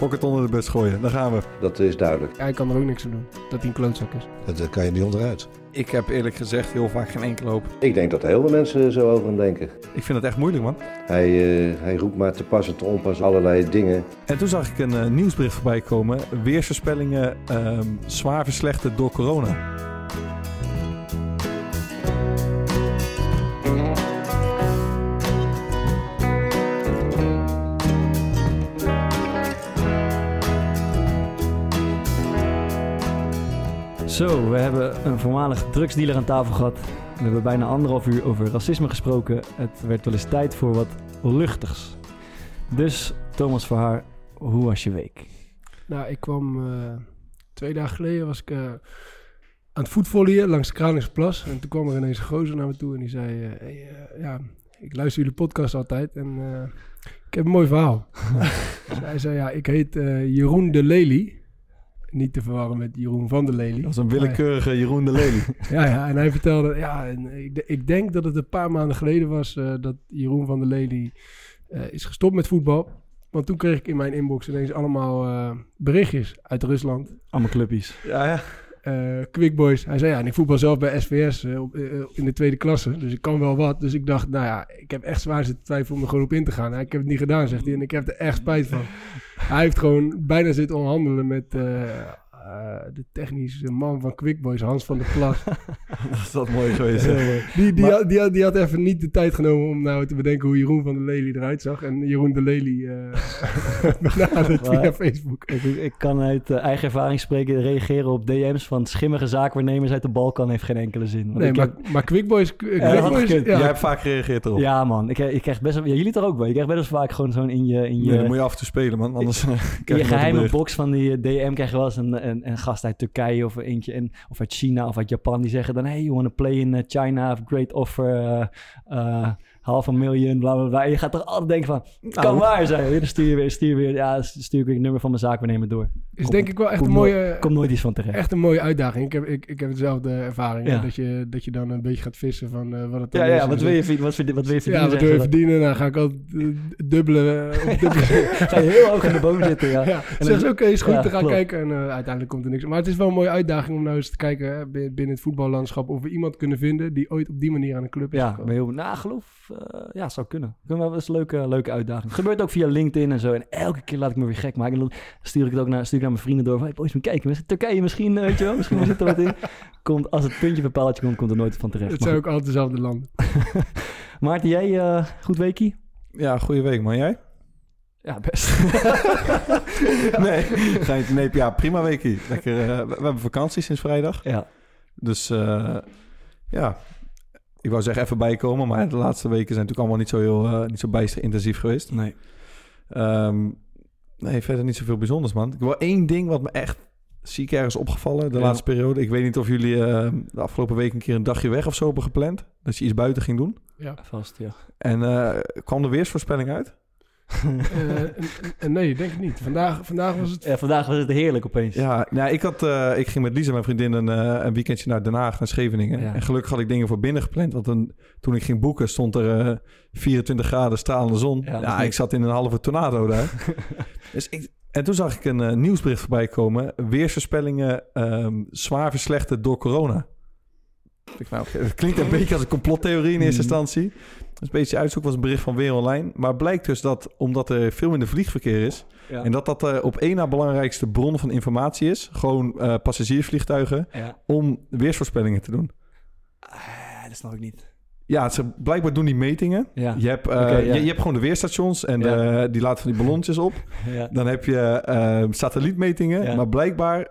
Fok het onder de bus gooien. Daar gaan we. Dat is duidelijk. Hij kan er ook niks aan doen, dat hij een klootzak is. Dat, dat kan je niet onderuit. Ik heb eerlijk gezegd heel vaak geen enkele hoop. Ik denk dat heel veel mensen zo over hem denken. Ik vind het echt moeilijk, man. Hij, eh, hij roept maar te pas en te onpas allerlei dingen. En toen zag ik een eh, nieuwsbericht voorbij komen. Weersvoorspellingen ehm, zwaar verslechterd door corona. Zo, we hebben een voormalig drugsdealer aan tafel gehad. We hebben bijna anderhalf uur over racisme gesproken. Het werd wel eens tijd voor wat luchtigs. Dus, Thomas Verhaar, hoe was je week? Nou, ik kwam eh, twee dagen geleden was ik eh, aan het voetvolleyen langs de Kralingsplas. En toen kwam er ineens een gozer naar me toe en die zei... eh, hey, ja, ik luister jullie podcast altijd en ik heb een mooi verhaal. Dus hij zei, ja, ik heet Jeroen de Lely. Niet te verwarren met Jeroen van de Lely. Dat was een willekeurige Jeroen de Lely. Ja, ja, en hij vertelde, ja, en ik, ik denk dat het een paar maanden geleden was eh, dat Jeroen van der Lely eh, is gestopt met voetbal. Want toen kreeg ik in mijn inbox ineens allemaal eh, berichtjes uit Rusland. Allemaal clubjes. ja, ja. Eh Quick Boys. Hij zei, ja, en ik voetbal zelf bij SVS eh, eh, in de tweede klasse. Dus ik kan wel wat. Dus ik dacht, nou ja, ik heb echt zwaar zitten twijfelen om er gewoon op in te gaan. Ik heb het niet gedaan, zegt hij. En ik heb er echt spijt van. Hij heeft gewoon bijna zitten onderhandelen met eh, de technische man van Quick Boys, Hans van der Plas. Dat is wat mooi geweest. Mooi. Die, die, Maar- had, die, had, die had even niet de tijd genomen om nou te bedenken hoe Jeroen van der Lely eruit zag. En Jeroen de Lely eh benaderd via Facebook. Ik, ik kan uit eh, eigen ervaring spreken, reageren op DM's van schimmige zaakwaarnemers uit de Balkan heeft geen enkele zin. Want Nee, maar, heb- maar Quick Boys... Quick dat had Boys gekund. ja. Jij hebt vaak gereageerd erop. ja man, ik, ik krijg best wel, ja, jullie toch ook wel, je krijgt best wel vaak gewoon zo'n in je, in je, Nee, dan moet je af en toe spelen, man. Anders je je geheime box van die DM krijg je wel eens een, een, een gast uit Turkije of eentje en, of uit China of uit Japan die zeggen dan hey you want to play in eh, China, great offer, eh, eh, half a million, bla bla bla. En je gaat toch altijd denken van, het kan Nou. waar zijn. Dan stuur je weer, stuur je weer, ja, stuur ik weer het nummer van mijn zaakwaarnemer door. is denk ik wel echt een mooie... Komt nooit iets van terecht. Echt een mooie uitdaging. Ik heb, ik, ik heb dezelfde ervaring. hè. Dat, je, dat je dan een beetje gaat vissen van eh, wat het Ja, is. ja, wat wil je, verdienen- wat, wat wil je verdienen? Ja, wat wil je verdienen? Dan ga ik al eh, dubbelen. eh. Ga je heel hoog in de boom zitten, ja. Ja, oké, is goed, te gaan klopt. kijken. En uiteindelijk komt er niks. Maar het is wel een mooie uitdaging om nou eens te kijken hè, binnen het voetballandschap of we iemand kunnen vinden die ooit op die manier aan een club is Ja, ben heel, nou, geloof, eh, ja, zou kunnen. Kunnen we wel eens een leuke, leuke uitdaging. Het gebeurt ook via LinkedIn en zo. En elke keer laat ik me weer gek maken. En dan stuur ik het ook naar, stuur ik naar mijn vrienden door. Van, hey, boys, moet kijken. Is Turkije misschien, eh, weet je wel? Misschien zit er wat in. Komt, als het puntje bij paaltje komt, komt er nooit van terecht. Het zijn ook altijd dezelfde landen. Maarten, jij eh, goed weekie? Ja, goede week, man. Jij? Ja, best. Nee, geintje. nee, ja, prima weekie. Lekker, eh, we, we hebben vakantie sinds vrijdag. ja. Dus eh, ja, ik wou zeggen even bijkomen, maar de laatste weken zijn natuurlijk allemaal niet zo heel, eh, niet zo bijster intensief geweest. Nee. Ehm, nee, verder niet zoveel bijzonders, man. Ik wil één ding wat me echt ziek ergens opgevallen de Ja. laatste periode. Ik weet niet of jullie eh, de afgelopen week een keer een dagje weg of zo hebben gepland. Dat je iets buiten ging doen. Ja. Vast, ja. En eh, kwam de weersvoorspelling uit? Eh, en- en nee, denk ik niet. Vandaag, vandaag was het... ja. Vandaag was het heerlijk opeens. Ja, nou, ik, had, eh, ik ging met Lisa, mijn vriendin, een, eh, een weekendje naar Den Haag, naar Scheveningen. Ja. En gelukkig had ik dingen voor binnen gepland. Want een, toen ik ging boeken stond er eh, 24 graden stralende zon. Ja, ik zat in een halve tornado daar. dus ik, en toen zag ik een nieuwsbericht voorbij komen. Weersvoorspellingen ehm, zwaar verslechterd door corona. Ik, nou, het klinkt een beetje als een complottheorie in eerste Mhm. instantie. Dus een beetje uitzoek was een bericht van Weer Online. Maar blijkt dus dat, omdat er veel minder vliegverkeer is... Ja. En dat dat de op één na belangrijkste bron van informatie is. Gewoon eh, passagiersvliegtuigen. Ja. Om weersvoorspellingen te doen. Ah, dat snap ik niet. Ja, ze, blijkbaar doen die metingen. Ja. Je, hebt, eh, ja. je, je hebt gewoon de weerstations. En Ja. die laten van die ballonnetjes op. Dan heb je satellietmetingen. Maar blijkbaar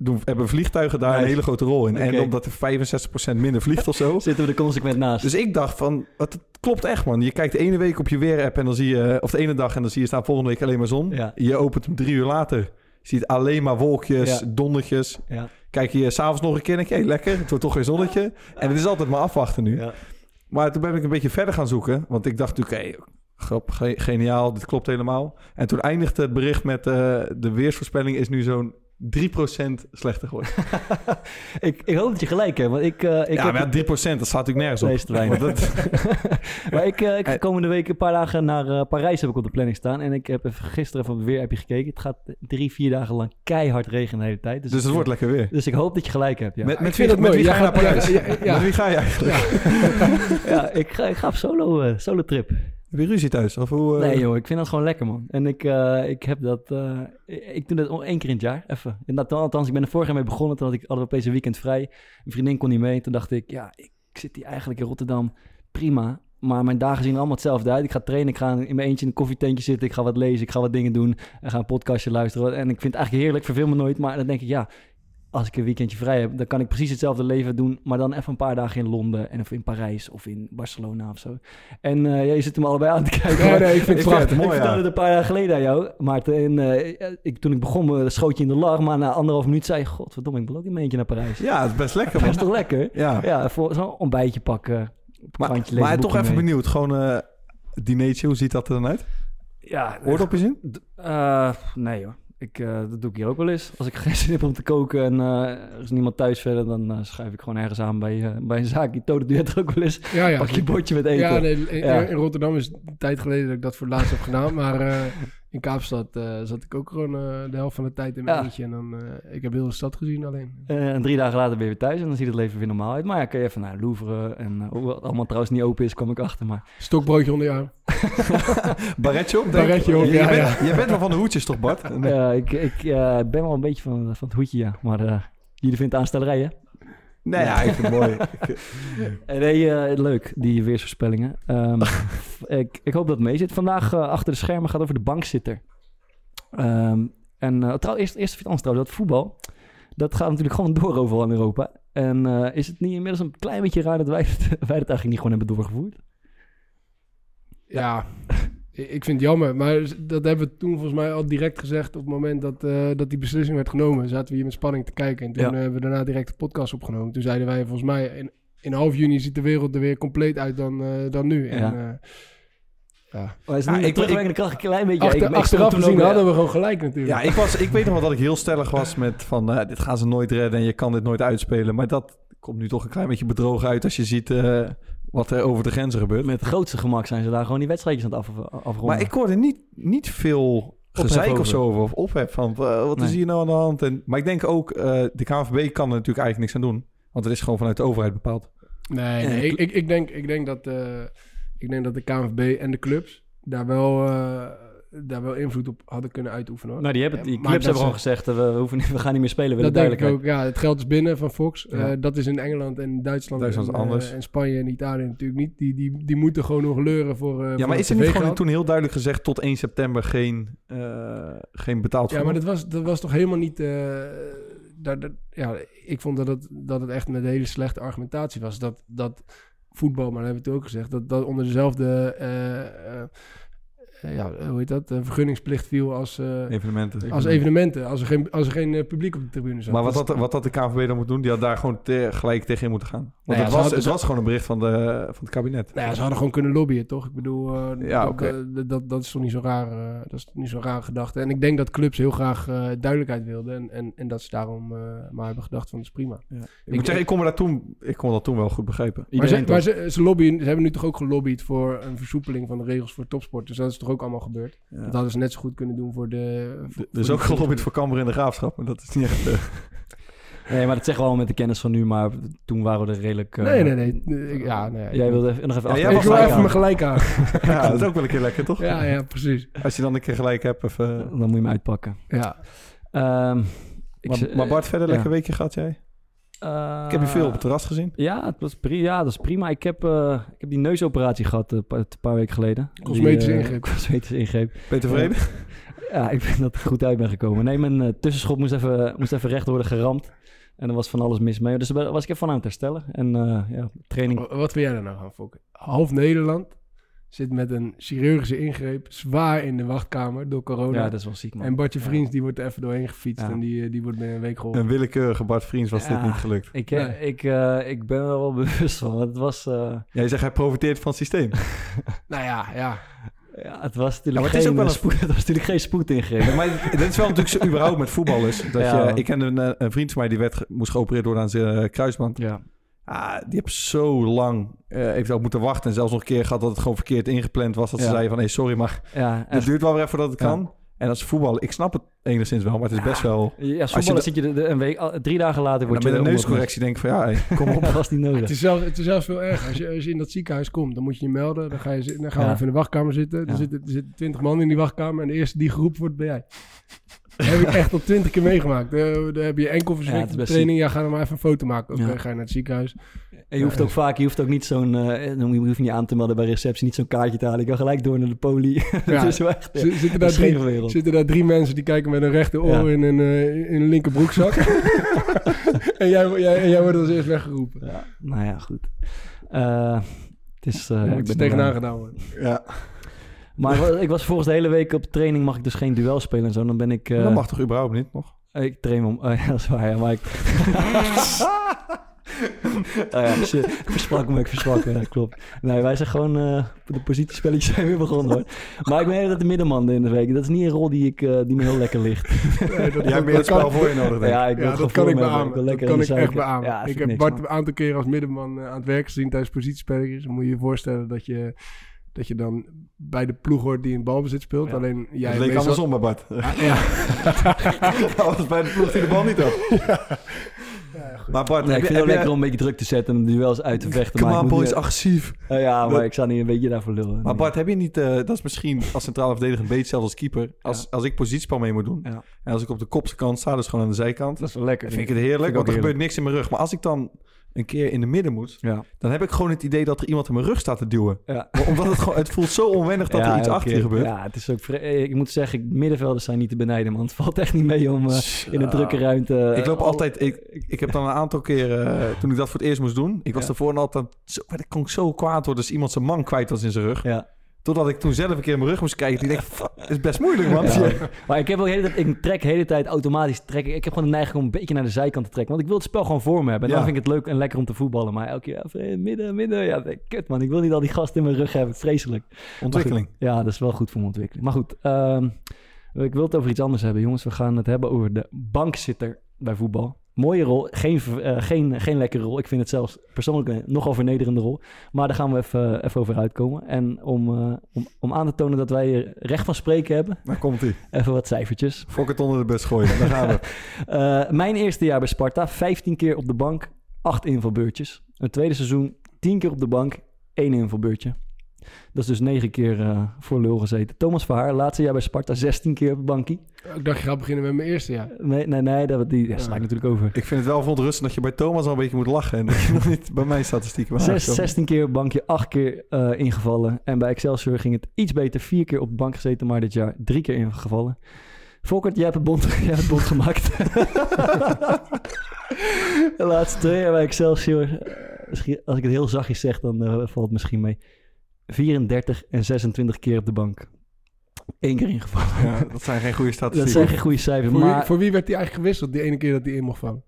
doen, hebben vliegtuigen daar een hele grote rol in. En omdat er 65% minder vliegt of zo. Zitten we er consequent naast. Dus ik dacht van, het, klopt echt man. Je kijkt de ene week op je weerapp en dan zie je, of de ene dag en dan zie je staan volgende week alleen maar zon. Ja. Je opent hem drie uur later, je ziet alleen maar wolkjes, Ja. dondertjes. ja. Kijk je s'avonds nog een keer en denk je, hey, lekker, het wordt toch weer zonnetje. En het is altijd maar afwachten nu. Ja. Maar toen ben ik een beetje verder gaan zoeken, want ik dacht natuurlijk, hey, grap, ge- geniaal, dit klopt helemaal. En toen eindigde het bericht met, eh, de weersvoorspelling is nu zo'n 3% slechter geworden. ik, ik hoop dat je gelijk hebt, want ik... eh, ik ja, heb maar ja, 3% dat slaat natuurlijk nergens op. Te weinig. Dat- maar ik, eh, ik ga komende week een paar dagen naar eh, Parijs heb ik op de planning staan. En ik heb even, gisteren even het weer heb je gekeken. Het gaat drie, vier dagen lang keihard regenen de hele tijd. Dus, dus het ik, wordt lekker weer. Dus ik hoop dat je gelijk hebt, ja. Met, met wie, met ga je naar Parijs? ja, ja, ja. Met wie ga je eigenlijk? ja, ik ga, ik ga op solo, solo trip. Heb je ruzie thuis? Of hoe, eh, Nee joh, ik vind dat gewoon lekker man. En ik, eh, ik heb dat, eh, ik doe dat één keer in het jaar, even. Inderdaad, althans, ik ben er vorig jaar mee begonnen. Toen had ik, opeens een weekend vrij. Een vriendin kon niet mee. Toen dacht ik, ja, ik, zit hier eigenlijk in Rotterdam, prima. Maar mijn dagen zien allemaal hetzelfde uit. Ik ga trainen, ik ga in mijn eentje in een koffietentje zitten. Ik ga wat lezen, ik ga wat dingen doen. En ga een podcastje luisteren. En ik vind het eigenlijk heerlijk, verveel me nooit. Maar dan denk ik, ja, als ik een weekendje vrij heb, dan kan ik precies hetzelfde leven doen. Maar dan even een paar dagen in Londen en of in Parijs of in Barcelona of zo. En eh, ja, je zit hem allebei aan te kijken. Ja, maar- nee, ik vind het vind prachtig. het mooi, ik vertelde ja. het een paar jaar geleden aan jou, Maarten. En, eh, ik, toen ik begon, eh, schoot je in de lach. Maar na anderhalf minuut zei je... Godverdomme, ik wil ook een meentje naar Parijs. Ja, het is best lekker, Dat man. is toch lekker? Ja. Ja, voor zo'n ontbijtje pakken. Maar, krantje lezen, maar toch even mee. benieuwd. Gewoon eh dinertje, hoe ziet dat er dan uit? Ja, Oordopjes in? d- eh, nee hoor. Ik, eh, dat doe ik hier ook wel eens. Als ik geen zin heb om te koken en eh, er is niemand thuis verder... dan eh, schuif ik gewoon ergens aan bij, bij een zaakje. Toto doe je het ook wel eens. Ja, ja. Pak je bordje met eten. Ja, nee, in, Ja. in Rotterdam is het een tijd geleden dat ik dat voor het laatst heb gedaan. Maar in Kaapstad eh, zat ik ook gewoon eh, de helft van de tijd in mijn Ja. eentje. En dan, eh, ik heb heel de stad gezien alleen. Eh, en drie dagen later ben je weer thuis en dan ziet het leven weer normaal uit. Maar ja, kan je even naar Louvre en uh, het allemaal trouwens niet open is, kwam ik achter. Maar Stokbroodje onder je arm. Barretje op? Barretje op, Je- ja, bent, je bent wel van de hoedjes toch, Bart? Ja, ik, ik eh, ben wel een beetje van, van het hoedje, ja. Maar eh, jullie vinden het aanstellerij, hè? Nee, ja, ik vind het mooi. Nee, eh, leuk, die weersvoorspellingen. Ehm, ik, ik hoop dat het mee zit. Vandaag eh, achter de schermen gaat over de bankzitter. Ehm, en uh, trouw, eerst, eerst anders trouwens, dat voetbal, dat gaat natuurlijk gewoon door overal in Europa. En uh, is het niet inmiddels een klein beetje raar dat wij het, wij het eigenlijk niet gewoon hebben doorgevoerd? Ja, ik vind het jammer. Maar dat hebben we toen volgens mij al direct gezegd op het moment dat, uh, dat die beslissing werd genomen. Zaten we hier met spanning te kijken. En toen ja. hebben we daarna direct de podcast opgenomen. Toen zeiden wij volgens mij in, in half juni ziet de wereld er weer compleet uit dan, uh, dan nu. En, ja. uh, ja. Maar is het ja, ik terugwerkende kracht een klein beetje... Achter, ik, achteraf gezien hadden we gewoon gelijk natuurlijk. Ja, ik, was, ik weet nog wel dat ik heel stellig was met van... Uh, dit gaan ze nooit redden en je kan dit nooit uitspelen. Maar dat komt nu toch een klein beetje bedrogen uit als je ziet... Uh, wat er over de grenzen gebeurt. Met het grootste gemak zijn ze daar gewoon die wedstrijdjes aan het af, afronden. Maar ik hoorde niet, niet veel gezeik of zo over. Of ophef van uh, wat nee. is hier nou aan de hand. En, maar ik denk ook, uh, de KNVB kan er natuurlijk eigenlijk niks aan doen. Want het is gewoon vanuit de overheid bepaald. Nee, nee ik, ik, ik, denk, ik, denk dat, uh, ik denk dat de KNVB en de clubs daar wel, uh, daar wel invloed op hadden kunnen uitoefenen. Hoor. Nou, die, hebben, die ja, clubs hebben gewoon gezegd, we, hoeven niet, we gaan niet meer spelen. We dat denk ik ook. Ja, het geld is binnen van Fox. Ja. Uh, dat is in Engeland en Duitsland, Duitsland en, anders. en Spanje en Italië natuurlijk niet. Die, die, die moeten gewoon nog leuren voor Ja, voor maar is er niet gewoon toen heel duidelijk gezegd... tot 1 september geen, uh, geen betaald Ja, maar dat was, dat was toch helemaal niet... Uh, daar, dat, ja, ik vond dat het, dat het echt een hele slechte argumentatie was. Dat, dat voetbal, maar dat hebben we het ook gezegd... dat, dat onder dezelfde... Uh, ja, hoe heet dat? Een vergunningsplicht viel als, uh, evenementen. als evenementen. Als er geen, als er geen uh, publiek op de tribune zat. Maar wat had, wat had de KNVB dan moeten doen? Die had daar gewoon te, gelijk tegenin moeten gaan. Want nou ja, het, was, hadden, het was gewoon een bericht van, de, van het kabinet. Nou ja, ze hadden gewoon kunnen lobbyen, toch? Ik bedoel, uh, ja, dat, okay. dat, dat, dat, is toch niet zo raar. dat is toch niet zo raar gedachte. En ik denk dat clubs heel graag duidelijkheid wilden. En, en, en dat ze daarom maar hebben gedacht van, dat is prima. Ja. Ik, ik moet zeggen, ik kon, me dat toen, ik kon dat toen wel goed begrijpen. Maar, ze, maar ze, ze, lobbyen, ze hebben nu toch ook gelobbyd voor een versoepeling van de regels voor topsport. Dus dat is toch ook allemaal gebeurd. Ja. Dat hadden ze net zo goed kunnen doen voor de... Voor, er is ook gelobbyd voor Cambuur in de Graafschap, maar dat is niet echt... Uh... Nee, maar dat zeggen we al met de kennis van nu, maar toen waren we er redelijk... Uh... Nee, nee, nee. Ja, nee. Jij wilde even, nog even... Ja, jij ik wil even mijn gelijk aan. ja, dat is ook wel een keer lekker, toch? Ja, ja, precies. Als je dan een keer gelijk hebt, even... Dan moet je hem uitpakken. Ja. Um, maar, maar Bart, verder ja. lekker weekje gehad jij? Uh, ik heb je veel op het terras gezien. Ja, het was pri ja dat is prima. Ik heb, uh, ik heb die neusoperatie gehad uh, een paar weken geleden. Cosmetische ingreep. Cosmetische ingreep. Ben je tevreden? ja, ik vind dat ik goed uit ben gekomen. Nee, mijn tussenschop moest even, moest even recht worden geramd. En er was van alles mis mee. Dus daar was ik even van aan het herstellen. En ja, training... Wat wil jij daar nou gaan fokken? Half Nederland zit met een chirurgische ingreep zwaar in de wachtkamer door corona. Ja, dat is wel ziek, man. En Bartje Vriends, ja. die wordt er even doorheen gefietst ja. en die, die wordt binnen een week geholpen. Een willekeurige Bart Vriends was ja. dit niet gelukt. Ik, nee. ik, uh, ik ben er wel bewust van, het was... Uh... Jij zegt, hij profiteert van het systeem. nou ja, ja. Ja, het was natuurlijk, maar het is geen, ook wel eh, een- spoed, het was natuurlijk geen spoed ingrepen. Maar dit is wel natuurlijk zo überhaupt met voetballers. Dat Ja. je, ik ken een, eh, een vriend van mij die werd, moest geopereerd worden aan zijn eh, kruisband. Ja. Ah, die heeft zo lang eh heeft ook moeten wachten. En zelfs nog een keer gehad dat het gewoon verkeerd ingepland was. Dat ze Ja. zeiden van, hey, sorry, maar Ja, het duurt wel weer even voordat het Ja. kan. En als voetballen, ik snap het enigszins wel, maar het is best wel... Ja, Als voetballen je zit je de, de- een week, al- drie dagen later En word dan je met een neuscorrectie denk ik van, ja, hey, kom op. Dat was niet nodig. Het is, zelfs, het is zelfs veel erger. Als je, als je in dat ziekenhuis komt, dan moet je je melden. Dan, ga je, dan gaan we Ja. even in de wachtkamer zitten. Ja. Er zitten er zitten twintig man in die wachtkamer. En de eerste die geroepen wordt, ben jij. Dat heb ik echt al twintig keer meegemaakt. Eh, Dan heb je enkel Ja, op best training. Ja, ga dan maar even een foto maken. Oké, Ja. ga je naar het ziekenhuis. En je hoeft ook vaak, je hoeft ook niet zo'n, eh, hoef je niet aan te melden bij receptie, niet zo'n kaartje te halen. Je kan gelijk door naar de poli. Ja. dat is wel echt, Z- zitten, daar drie, wereld. zitten daar drie mensen die kijken met een rechter oor Ja. in, een, eh, in een linker broekzak. en, jij, jij, en jij wordt als eerst weggeroepen. Ja, nou ja, goed. Eh, het is, eh, Daar ik ben tegenaan gedaan worden. Ja, Maar ik was- volgens de hele week op training, mag ik dus geen duel spelen en zo. Dan ben ik... eh, dat mag toch überhaupt niet nog? Ik train om... Oh, ja, dat is waar, ja, maar ik... oh ja, shit. Ik versprak me, ik versprak me, ja, klopt. Nee, wij zijn gewoon... eh, de positiespelletjes zijn weer begonnen, hoor. Maar ik ben heel de middenman in de week. Dat is niet een rol die, ik, eh, die me heel lekker ligt. Nee, dat- Jij hebt meer het dat spel voor je nodig, denk ik. Ja, ik wil Ja, het dat kan ik beamen. Dat lekker kan ik echt beamen. Ja, ik heb niks, Bart man. een aantal keren als middenman eh, aan het werk gezien tijdens positiespelletjes. Dan moet je je voorstellen dat je, dat je dan bij de ploeg hoort die in balbezit speelt. Ja. Alleen jij Het leek meestal- andersom bij Bart. Ja. Dat was bij de ploeg die de bal niet had. Maar Bart, Nee, ik je- vind het lekker je- om een beetje druk te zetten en de duels uit te vechten. Come maar on boys, niet- agressief. Ja, maar Dat- ik sta niet een beetje daarvoor lullen. Maar Bart, heb je niet... eh, dat is misschien als centrale verdediger een beetje hetzelfde als keeper. Als, als ik positiespel mee moet doen. Ja. En als ik op de kopse kant sta, dus gewoon aan de zijkant. Dat is wel lekker. Vind ik het heerlijk, want er gebeurt niks in mijn rug. Maar als ik dan een keer in de midden moet... Ja. dan heb ik gewoon het idee dat er iemand in mijn rug staat te duwen. Ja. Omdat het gewoon... Het voelt zo onwennig dat Ja, er iets achter je gebeurt. Ja, het is ook... eh, Ik moet zeggen, middenvelders zijn niet te benijden, man. Het valt echt niet mee om eh, in een drukke ruimte... eh, Ik loop al- altijd... Ik, ik heb dan een aantal keren... toen ik dat voor het eerst moest doen... Ik was ervoor altijd... Zo, ik kon zo kwaad worden als iemand zijn man kwijt was in zijn rug. Ja. Totdat ik toen zelf een keer in mijn rug moest kijken. Die denk fuck, is best moeilijk, man. Ja. Maar ik heb ook de hele tijd, ik trek de hele tijd automatisch trekken. Ik heb gewoon de neiging om een beetje naar de zijkant te trekken. Want ik wil het spel gewoon voor me hebben. En dan vind ik het leuk en lekker om te voetballen. Maar elke keer midden, midden. Ja, kut man. Ik wil niet al die gasten in mijn rug hebben. Vreselijk. Ontwikkeling. Goed, ja, dat is wel goed voor mijn ontwikkeling. Maar goed, ehm, ik wil het over iets anders hebben, jongens. We gaan het hebben over de bankzitter bij voetbal. Mooie rol, geen, eh, geen, geen lekkere rol. Ik vind het zelfs persoonlijk een nogal vernederende rol. Maar daar gaan we even, even over uitkomen. En om, eh, om, om aan te tonen dat wij recht van spreken hebben, Daar komt hij. even wat cijfertjes. Fok het onder de bus gooien. Daar gaan we. Eh, mijn eerste jaar bij Sparta, 15 keer op de bank, 8 invalbeurtjes. Een tweede seizoen, 10 keer op de bank, 1 invalbeurtje. Dat is dus 9 keer eh, voor lul gezeten. Thomas Verhaar, laatste jaar bij Sparta, 16 keer op de bankie. Ik dacht, je gaat beginnen met mijn eerste jaar. Nee, nee, nee, dat, die ja, sla ik natuurlijk over. Ik vind het wel verontrustend dat je bij Thomas al een beetje moet lachen. En dat je nog niet bij mijn statistieken. Zes, 16 keer op bankje, 8 keer eh, ingevallen. En bij Excelsior ging het iets beter. 4 keer op de bank gezeten, maar dit jaar 3 keer ingevallen. Volkert, jij hebt het bond, jij hebt het bond gemaakt. de laatste twee jaar bij Excelsior. eh, misschien, als ik het heel zachtjes zeg, dan eh, valt het misschien mee. 34 en 26 keer op de bank. Eén keer ingevallen. Ja, dat zijn geen goede Dat statistieken. zijn geen goede cijfers, Voor, wie, maar... voor wie werd hij eigenlijk gewisseld die ene keer dat hij in mocht vallen?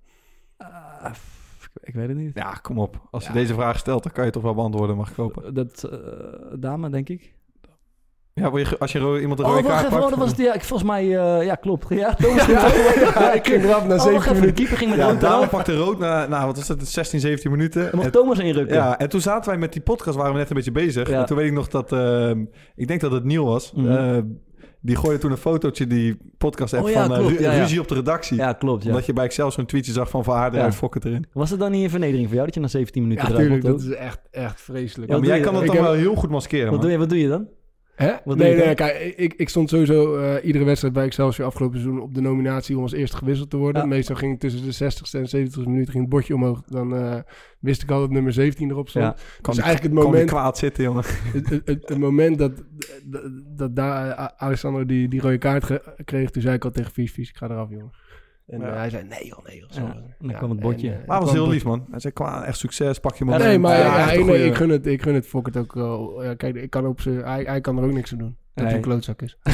Ah, ik weet het niet. Ja, kom op. Als je Ja. deze vraag stelt, dan kan je toch wel beantwoorden, mag ik hopen. Dat eh, dame, denk ik. Ja, je, als je iemand een Oh, rode kaart even, oh, pakt... dat was het. Ja, ik, volgens mij, eh, ja, klopt. Ja, Thomas Ja, ja, ik ging eraf na Oh, wacht 7 even, de minuten. keeper ging met Ja, rood Daan pakte rood na, nou, wat was het, 16, 17 minuten. Dan mocht En- Thomas inrukken. ja, en toen zaten wij met die podcast, waren we net een beetje bezig. Ja. En toen weet ik nog dat, ehm, ik denk dat het Niel was. Mhm. Eh, die gooide toen een fotootje, die podcast app Oh ja, van eh, klopt, ru- ja, ja. ruzie op de redactie. Ja, klopt. Ja. Omdat je bij Excel zo'n tweetje zag van Van Ja. fokken erin. Was het dan niet een vernedering voor jou dat je na 17 minuten Ja, Dat is echt, echt vreselijk. Maar jij kan dat dan? wel heel goed maskeren, Wat man. doe, je, wat doe je dan? Hè? Wat nee, nee, kijk, ik, ik stond sowieso eh, iedere wedstrijd bij Excelsior afgelopen seizoen op de nominatie om als eerste gewisseld te worden. Ja. Meestal ging het tussen de 60ste en 70ste minuut ging het bordje omhoog. Dan eh, wist ik al dat nummer 17 erop stond. Ja. Kan dus eigenlijk het moment, kwaad zitten, jongen. het, het, het- het moment dat, dat, dat daar eh, Alessandro die, die rode kaart kreeg, toen zei ik al tegen Vies, Vies, ik ga eraf, jongen. En Ja. eh, hij zei, nee joh, nee joh. zo. Ja, en dan kwam het bordje. en, eh, Maar was heel lief, man. Hij zei, qua echt succes, pak je Ja, moment. Nee, maar Ja, een nee, ik gun het, ik gun het Fokkert ook wel. Ja, kijk, ik kan op ze, hij, hij kan er ook niks aan doen. Dat hij een klootzak is.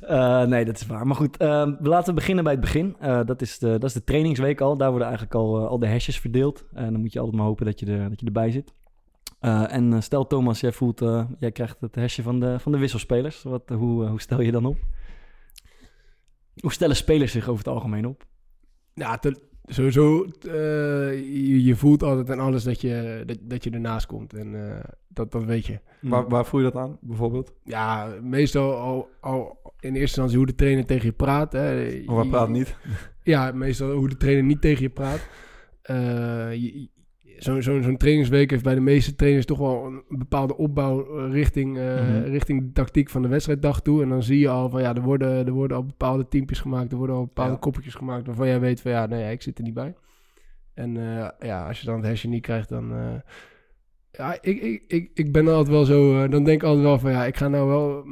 Eh, nee, dat is waar. Maar goed, ehm, laten we beginnen bij het begin. Eh, dat, is de, dat is de trainingsweek al. Daar worden eigenlijk al, eh, al de hashjes verdeeld. En dan moet je altijd maar hopen dat je, er, dat je erbij zit. Eh, en eh, stel Thomas, jij voelt, eh, jij krijgt het hesje van de, van de wisselspelers. Wat, eh, hoe, eh, hoe stel je dan op? Hoe stellen spelers zich over het algemeen op? Ja, te- sowieso, eh, je, je voelt altijd en alles dat je, dat, dat je ernaast komt. En eh, dat, dat weet je. Waar, waar voel je dat aan, bijvoorbeeld? Ja, meestal al, al in eerste instantie hoe de trainer tegen je praat. Hè. Je- praat niet? Ja, meestal hoe de trainer niet tegen je praat. Eh, je- Zo'n zo'n zo'n trainingsweek heeft bij de meeste trainers toch wel een bepaalde opbouw eh, richting, eh, Mhm. richting de tactiek van de wedstrijddag toe. En dan zie je al van ja, er worden, er worden al bepaalde teampjes gemaakt, er worden al bepaalde Ja. koppeltjes gemaakt waarvan jij weet van ja, nee, ja, ik zit er niet bij. En eh, ja, als je dan het hesje niet krijgt, dan. ja, ik, ik, ik, ik ben altijd wel zo. dan denk ik altijd wel van ja, ik ga nou wel.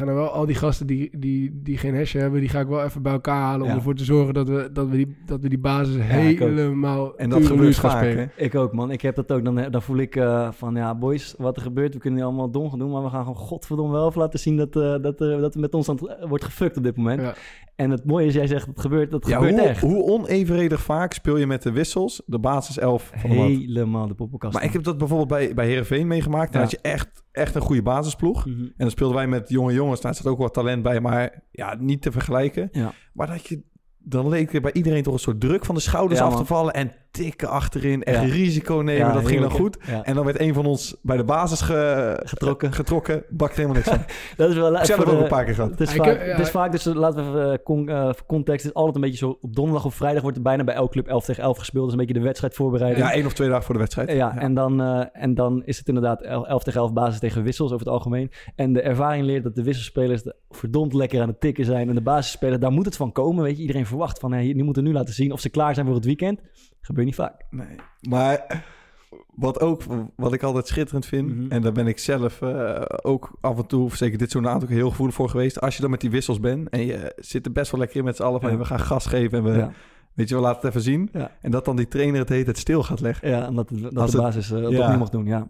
Ga wel al die gasten die, die, die geen hesje hebben, die ga ik wel even bij elkaar halen. Om ervoor te zorgen dat we, dat we, die, dat we die basis helemaal. En dat gebeurt gaan vaak, spelen. hè? Ik ook, man. Ik heb dat ook. Dan, dan voel ik eh, van, ja, boys, wat er gebeurt, we kunnen niet allemaal dom gaan doen, maar we gaan gewoon godverdomme wel even laten zien dat, eh, dat, er dat er met ons aan het, wordt gefukt op dit moment. En het mooie is, jij zegt, het gebeurt, dat Ja, gebeurt hoe, echt. hoe onevenredig vaak speel je met de wissels de basiself van de? Helemaal de poppenkast. Maar ik heb dat bijvoorbeeld bij, bij Heerenveen meegemaakt. Dan Ja. had je echt, echt een goede basisploeg. Mhm. En dan speelden wij met jonge jongens. Daar zat ook wat talent bij, maar ja, niet te vergelijken. Ja. Maar dat je, dan leek er bij iedereen toch een soort druk van de schouders Ja, af te vallen. En tikken achterin, echt Ja. risico nemen. Ja, dat ging dan goed. En dan werd een van ons bij de basis ge- Getrokken. getrokken. Bakt helemaal niks van. Dat is wel Ik het ook een paar keer gehad. Het is, vaak, het is vaak, dus laten we even eh, con- eh, voor context. Het is altijd een beetje zo. Op donderdag of vrijdag wordt er bijna bij elke club 11 tegen 11 gespeeld. Dat is een beetje de wedstrijdvoorbereiding. Ja, één of twee dagen voor de wedstrijd. Ja, En, dan, eh, en dan is het inderdaad 11 tegen 11 basis tegen wissels over het algemeen. En de ervaring leert dat de wisselspelers verdomd lekker aan het tikken zijn. En de basisspelers, daar moet het van komen. Weet je, iedereen verwacht van, hey, die moeten nu laten zien of ze klaar zijn voor het weekend. Gebeurt niet vaak. Nee. Maar wat ook, wat ik altijd schitterend vind, Mhm. en daar ben ik zelf eh, ook af en toe, of zeker dit zo'n aantal keer heel gevoelig voor geweest. Als je dan met die wissels bent en je zit er best wel lekker in met z'n allen van, Ja. we gaan gas geven en we, Ja, weet je, we laten het even zien. Ja. En dat dan die trainer het heet het stil gaat leggen. ja omdat de, dat Als de basis eh, dat ja. niet mag doen. Ja.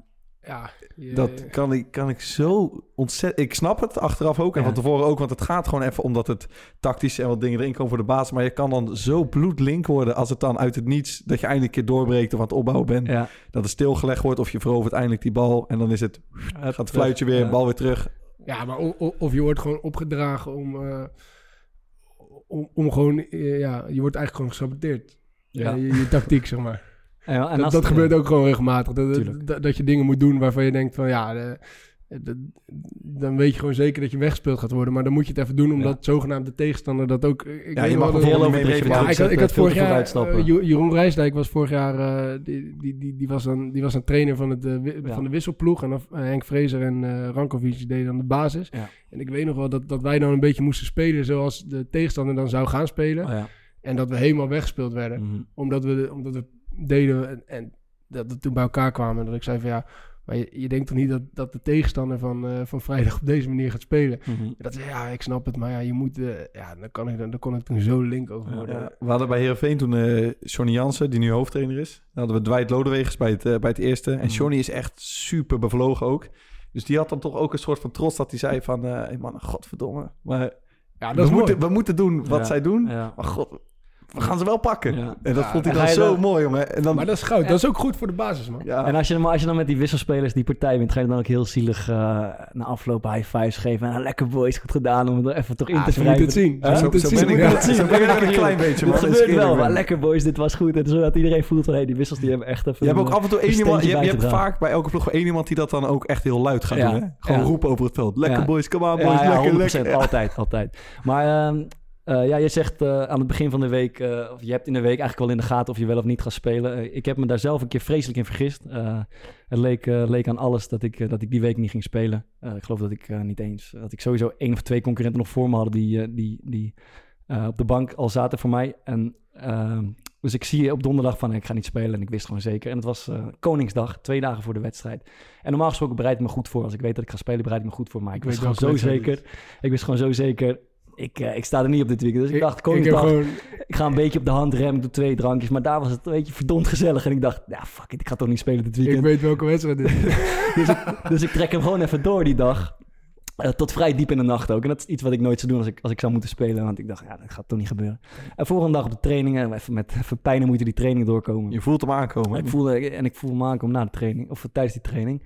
Ja, je- Dat kan ik, kan ik zo ontzettend... Ik snap het achteraf ook en Ja. van tevoren ook, want het gaat gewoon even omdat het tactisch en wat dingen erin komen voor de baas. Maar je kan dan zo bloedlink worden als het dan uit het niets, dat je eindelijk een keer doorbreekt of aan het opbouwen bent. Ja. Dat het stilgelegd wordt of je verovert eindelijk die bal en dan is het, gaat het fluitje weer, Ja. bal weer terug. Ja, maar of je wordt gewoon opgedragen om, eh, om, om gewoon, eh, ja, je wordt eigenlijk gewoon gesaboteerd. Ja. Ja. je, je tactiek, zeg maar. En, en dat gebeurt ook gewoon regelmatig. Dat, dat, dat je dingen moet doen waarvan je denkt van ja, de- de- dan weet je gewoon zeker dat je weggespeeld gaat worden. Maar dan moet je het even doen, omdat zogenaamd de tegenstander dat ook... Ik Ja, weet je mag wel Ja, Ja, bal ik had, ik had vorig jaar, vooruit stappen. eh, Jeroen Rijsdijk was vorig jaar, eh, die, die, die, die, was dan, die was een trainer van, het, eh, Ja. van de wisselploeg. En dan, Henk Vrezer en eh Rankovic deden dan de basis. Ja. En ik weet nog wel dat, dat wij dan een beetje moesten spelen zoals de tegenstander dan zou gaan spelen. Oh, ja. En dat we helemaal weggespeeld werden Mhm. omdat we, omdat we deden en, en dat we toen bij elkaar kwamen. Dat ik zei van ja, maar je, je denkt toch niet dat, dat de tegenstander van, eh, van vrijdag op deze manier gaat spelen. Mhm. Dat ja, ik snap het, maar ja, je moet, eh, ja, dan kan ik, dan kon ik toen zo link over worden. Ja, we hadden bij Heerenveen toen eh Johnny Jansen, die nu hoofdtrainer is. Dan hadden we Dwight Lodewegers bij het, bij het eerste. En Mhm. Johnny is echt super bevlogen ook. Dus die had dan toch ook een soort van trots dat hij zei van... hey man, godverdomme. Maar Ja, dat we, is mooi. moeten, we moeten doen wat Ja. zij doen. Ja. Maar god, we gaan ze wel pakken. Ja. En dat Ja, vond hij dan je zo dan- mooi, jongen. En dan, Maar dat is goud. Dat is ook goed voor de basis, man. ja, En als je, dan, als je dan met die wisselspelers die partij wint, ga je dan ook heel zielig eh, na afloop high fives geven. En ah, lekker boys, goed gedaan om er even toch in Ja, te wrijven. het zien. Huh? zo, zo het ben zien. ik Ja. wel- zo ben ik een klein beetje, man. Het Dat is gebeurt wel, maar lekker boys, dit was goed. En zodat iedereen voelt van, hé, die wissels die hebben echt even... Je hebt ook af en toe een één iemand... Je, hebt- je vaak bij elke ploeg één iemand die dat dan ook echt heel luid gaat doen. Hè? Gewoon roepen over het veld. Lekker boys, come on boys, lekker, 100%, lekker. altijd, altijd. Maar eh, ja, je zegt eh, aan het begin van de week, eh, of je hebt in de week eigenlijk wel in de gaten of je wel of niet gaat spelen. Ik heb me daar zelf een keer vreselijk in vergist. Het leek, leek aan alles dat ik, dat ik die week niet ging spelen. Ik geloof dat ik niet eens, dat ik sowieso één of twee concurrenten nog voor me hadden die, die, die op de bank al zaten voor mij. En ehm, dus ik zie op donderdag van ik ga niet spelen en ik wist gewoon zeker. En het was Koningsdag, twee dagen voor de wedstrijd. En normaal gesproken bereid ik me goed voor. Als ik weet dat ik ga spelen, bereid ik me goed voor. Maar ik, Ik wist gewoon zo zeker. Ik wist gewoon zo zeker. Ik, eh, ik sta er niet op dit weekend. Dus ik, dacht, ik Koningsdag, ik, gewoon... ga een beetje op de hand remmen, ik doe twee drankjes. Maar daar was het een beetje verdomd gezellig. En ik dacht, ja, fuck it, ik ga toch niet spelen dit Ik weekend. weet welke wedstrijd dit is. dus, ik, dus ik trek hem gewoon even door die dag. Eh, tot vrij diep in de nacht ook. En dat is iets wat ik nooit zou doen als ik, als ik zou moeten spelen. Want ik dacht, ja, dat gaat toch niet gebeuren. En volgende dag op de trainingen, even met even pijn en moeite die training doorkomen. Je voelt hem aankomen. Ik voelde, en ik voel me aankomen na de training, of tijdens die training.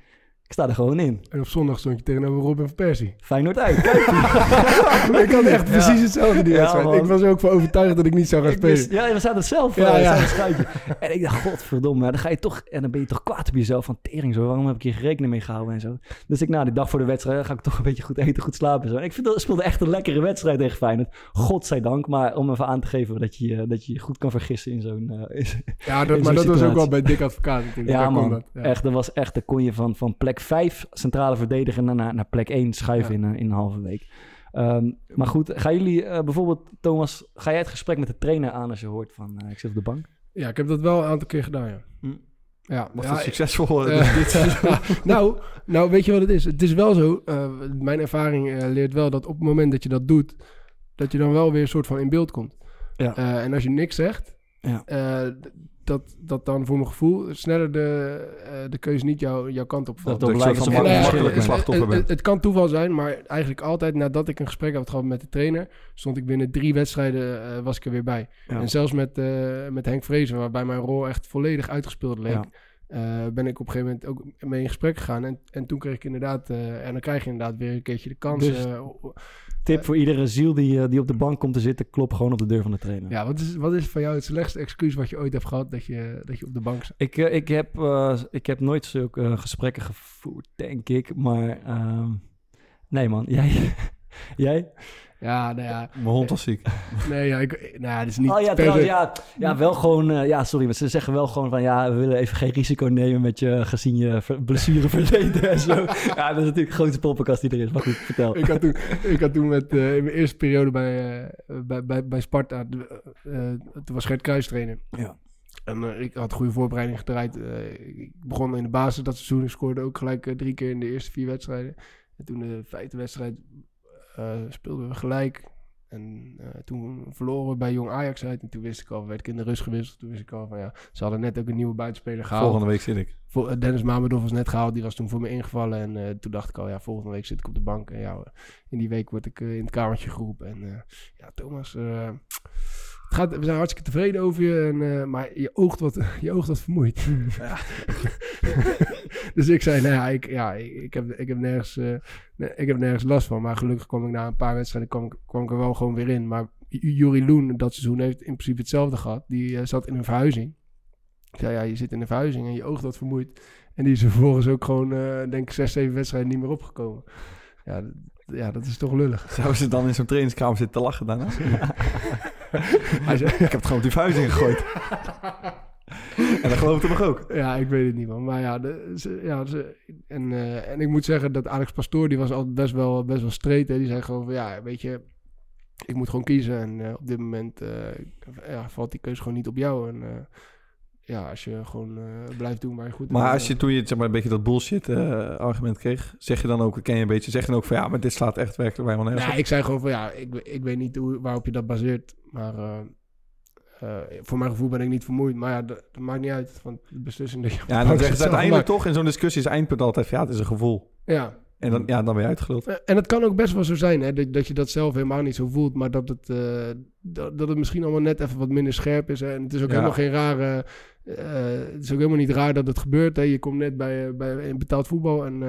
Ik sta er gewoon in. En op zondag stond je tegenover Robin van Persie. Feyenoord uit, kijk. ik had echt precies hetzelfde die wedstrijd. Ik was er ook van overtuigd dat ik niet zou gaan spelen. wist- ja, we zaten zelf. Ja, Ja, ja. En ik dacht, godverdomme, dan ga je toch, en dan ben je toch kwaad op jezelf van tering zo. Waarom heb ik hier rekening mee gehouden en zo. Dus ik na die dag voor de wedstrijd ga ik toch een beetje goed eten, goed slapen en zo. En ik vind dat speelde echt een lekkere wedstrijd tegen Feyenoord. Godzijdank, maar om even aan te geven dat je je- dat je je goed kan vergissen in zo'n... eh, Ja, dat, In maar dat was ook wel bij Dick Advocaat natuurlijk. Ja, man. dat, ja. Echt, dat was echt, dan kon je van, van plek 5 centrale verdediger naar, naar, naar plek 1 schuiven Ja. in, een- in een halve week. Ehm, maar goed, gaan jullie eh, bijvoorbeeld, Thomas, ga jij het gesprek met de trainer aan als je hoort van eh, ik zit op de bank? Ja, ik heb dat wel een aantal keer gedaan, ja. Hm. Ja, Was ja, dat succesvol? eh, eh, dit nou, nou, weet je wat het is? Het is wel zo, eh, mijn ervaring eh, leert wel dat op het moment dat je dat doet, dat je dan wel weer een soort van in beeld komt. Ja. Eh, en als je niks zegt, Ja. Dat, dat dan voor mijn gevoel sneller de, eh, de keuze niet jou, jouw kant op valt. Dat ik blijkt soort als van een Nou ja, makkelijk het- het- het, kan toeval zijn, maar eigenlijk altijd nadat ik een gesprek had gehad met de trainer, stond ik binnen drie wedstrijden, eh, was ik er weer bij. Ja. En zelfs met, eh, met Henk Vrezen, waarbij mijn rol echt volledig uitgespeeld leek, Ja. ben ik op een gegeven moment ook mee in gesprek gegaan. En, en toen kreeg ik inderdaad, en dan krijg je inderdaad weer een keertje de kans. Dus- Tip voor iedere ziel die, eh, die op de bank komt te zitten, klop gewoon op de deur van de trainer. ja, wat is, wat is van jou het slechtste excuus wat je ooit hebt gehad dat je, dat je op de bank zat? Ik, eh, ik, heb, eh, ik heb nooit zulke eh, gesprekken gevoerd, denk ik. Maar ehm, nee man, jij? jij? Ja, nou ja, Mijn hond was ziek. nee, ja, ik, nou ja, dat is niet oh ja, trouwens, ja, ja, wel gewoon, eh, ja, sorry, maar ze zeggen wel gewoon van, ja, we willen even geen risico nemen met je, gezien je ver- blessureverleden en zo. Ja, dat is natuurlijk de grootste poppenkast die er is, maar goed, vertel. ik, had toen, ik had toen met, eh, in mijn eerste periode bij, eh, bij, bij, bij Sparta, toen was Gert Kruis trainer. Ja. En ik had goede voorbereiding gedraaid. Eh, ik begon in de basis dat seizoen. Ik scoorde ook gelijk drie keer in de eerste vier wedstrijden. En toen de vijfde wedstrijd speelden we gelijk. En eh, toen verloren we bij Jong Ajax uit. En toen wist ik al, werd ik in de rust gewisseld. Toen wist ik al van ja, ze hadden net ook een nieuwe buitenspeler gehaald. Volgende week zit ik. Vol- eh, Dennis Mamedov was net gehaald, die was toen voor me ingevallen. En eh, toen dacht ik al, ja, volgende week zit ik op de bank. En ja, in die week word ik eh, in het kamertje geroepen. En eh, ja, Thomas, eh, het gaat, we zijn hartstikke tevreden over je. En, eh, maar je oogt wat, je oogt wat vermoeid. Ja. dus ik zei, nou ja, ik, ja, ik, heb, ik, heb nergens, eh, ik heb nergens last van. Maar gelukkig kwam ik na een paar wedstrijden kwam, ik- kwam ik er wel gewoon weer in. Maar Juri Loen dat seizoen heeft in principe hetzelfde gehad. Die eh, zat in een verhuizing. Ik zei, ja, je zit in een verhuizing en je oogt wat vermoeid. En die is er vervolgens ook gewoon, eh, denk ik, zes, zeven wedstrijden niet meer opgekomen. Ja, ja dat is toch lullig. Zou ze dan in zo'n trainingskamer zitten te lachen daarna? Hij zei, ik heb het gewoon op die verhuizing gegooid. en dat geloofde hem ook. ja, ik weet het niet, man. Maar ja, de, ja en, eh, en ik moet zeggen dat Alex Pastoor, die was altijd best wel, best wel streed. Hè. Die zei gewoon van, ja, weet je, ik moet gewoon kiezen. En eh, op dit moment eh, ja, valt die keuze gewoon niet op jou. En ja, als je gewoon blijft doen waar je goed Maar als je dan- toen je zeg maar, een beetje dat bullshit argument kreeg, zeg je dan ook, ken je een beetje, zeg je dan ook van ja, maar dit slaat echt werkelijk bij nergens Nou, op. ik zei gewoon van ja, ik, ik weet niet hoe, waarop je dat baseert. Maar eh, voor mijn gevoel ben ik niet vermoeid. Maar ja, dat, dat maakt niet uit. Want de beslissing dat je. Ja, en dan zit zeggen ze zelf uiteindelijk toch, in zo'n discussie is eindpunt altijd ja, het is een gevoel. Ja. En dan, ja, dan ben je uitgeluld. Eh, En het kan ook best wel zo zijn hè, dat, dat je dat zelf helemaal niet zo voelt. Maar dat het, eh, dat, dat het misschien allemaal net even wat minder scherp is. Hè. En het is ook Ja. helemaal geen rare. het is ook helemaal niet raar dat het gebeurt. Hè. Je komt net bij, bij betaald voetbal. En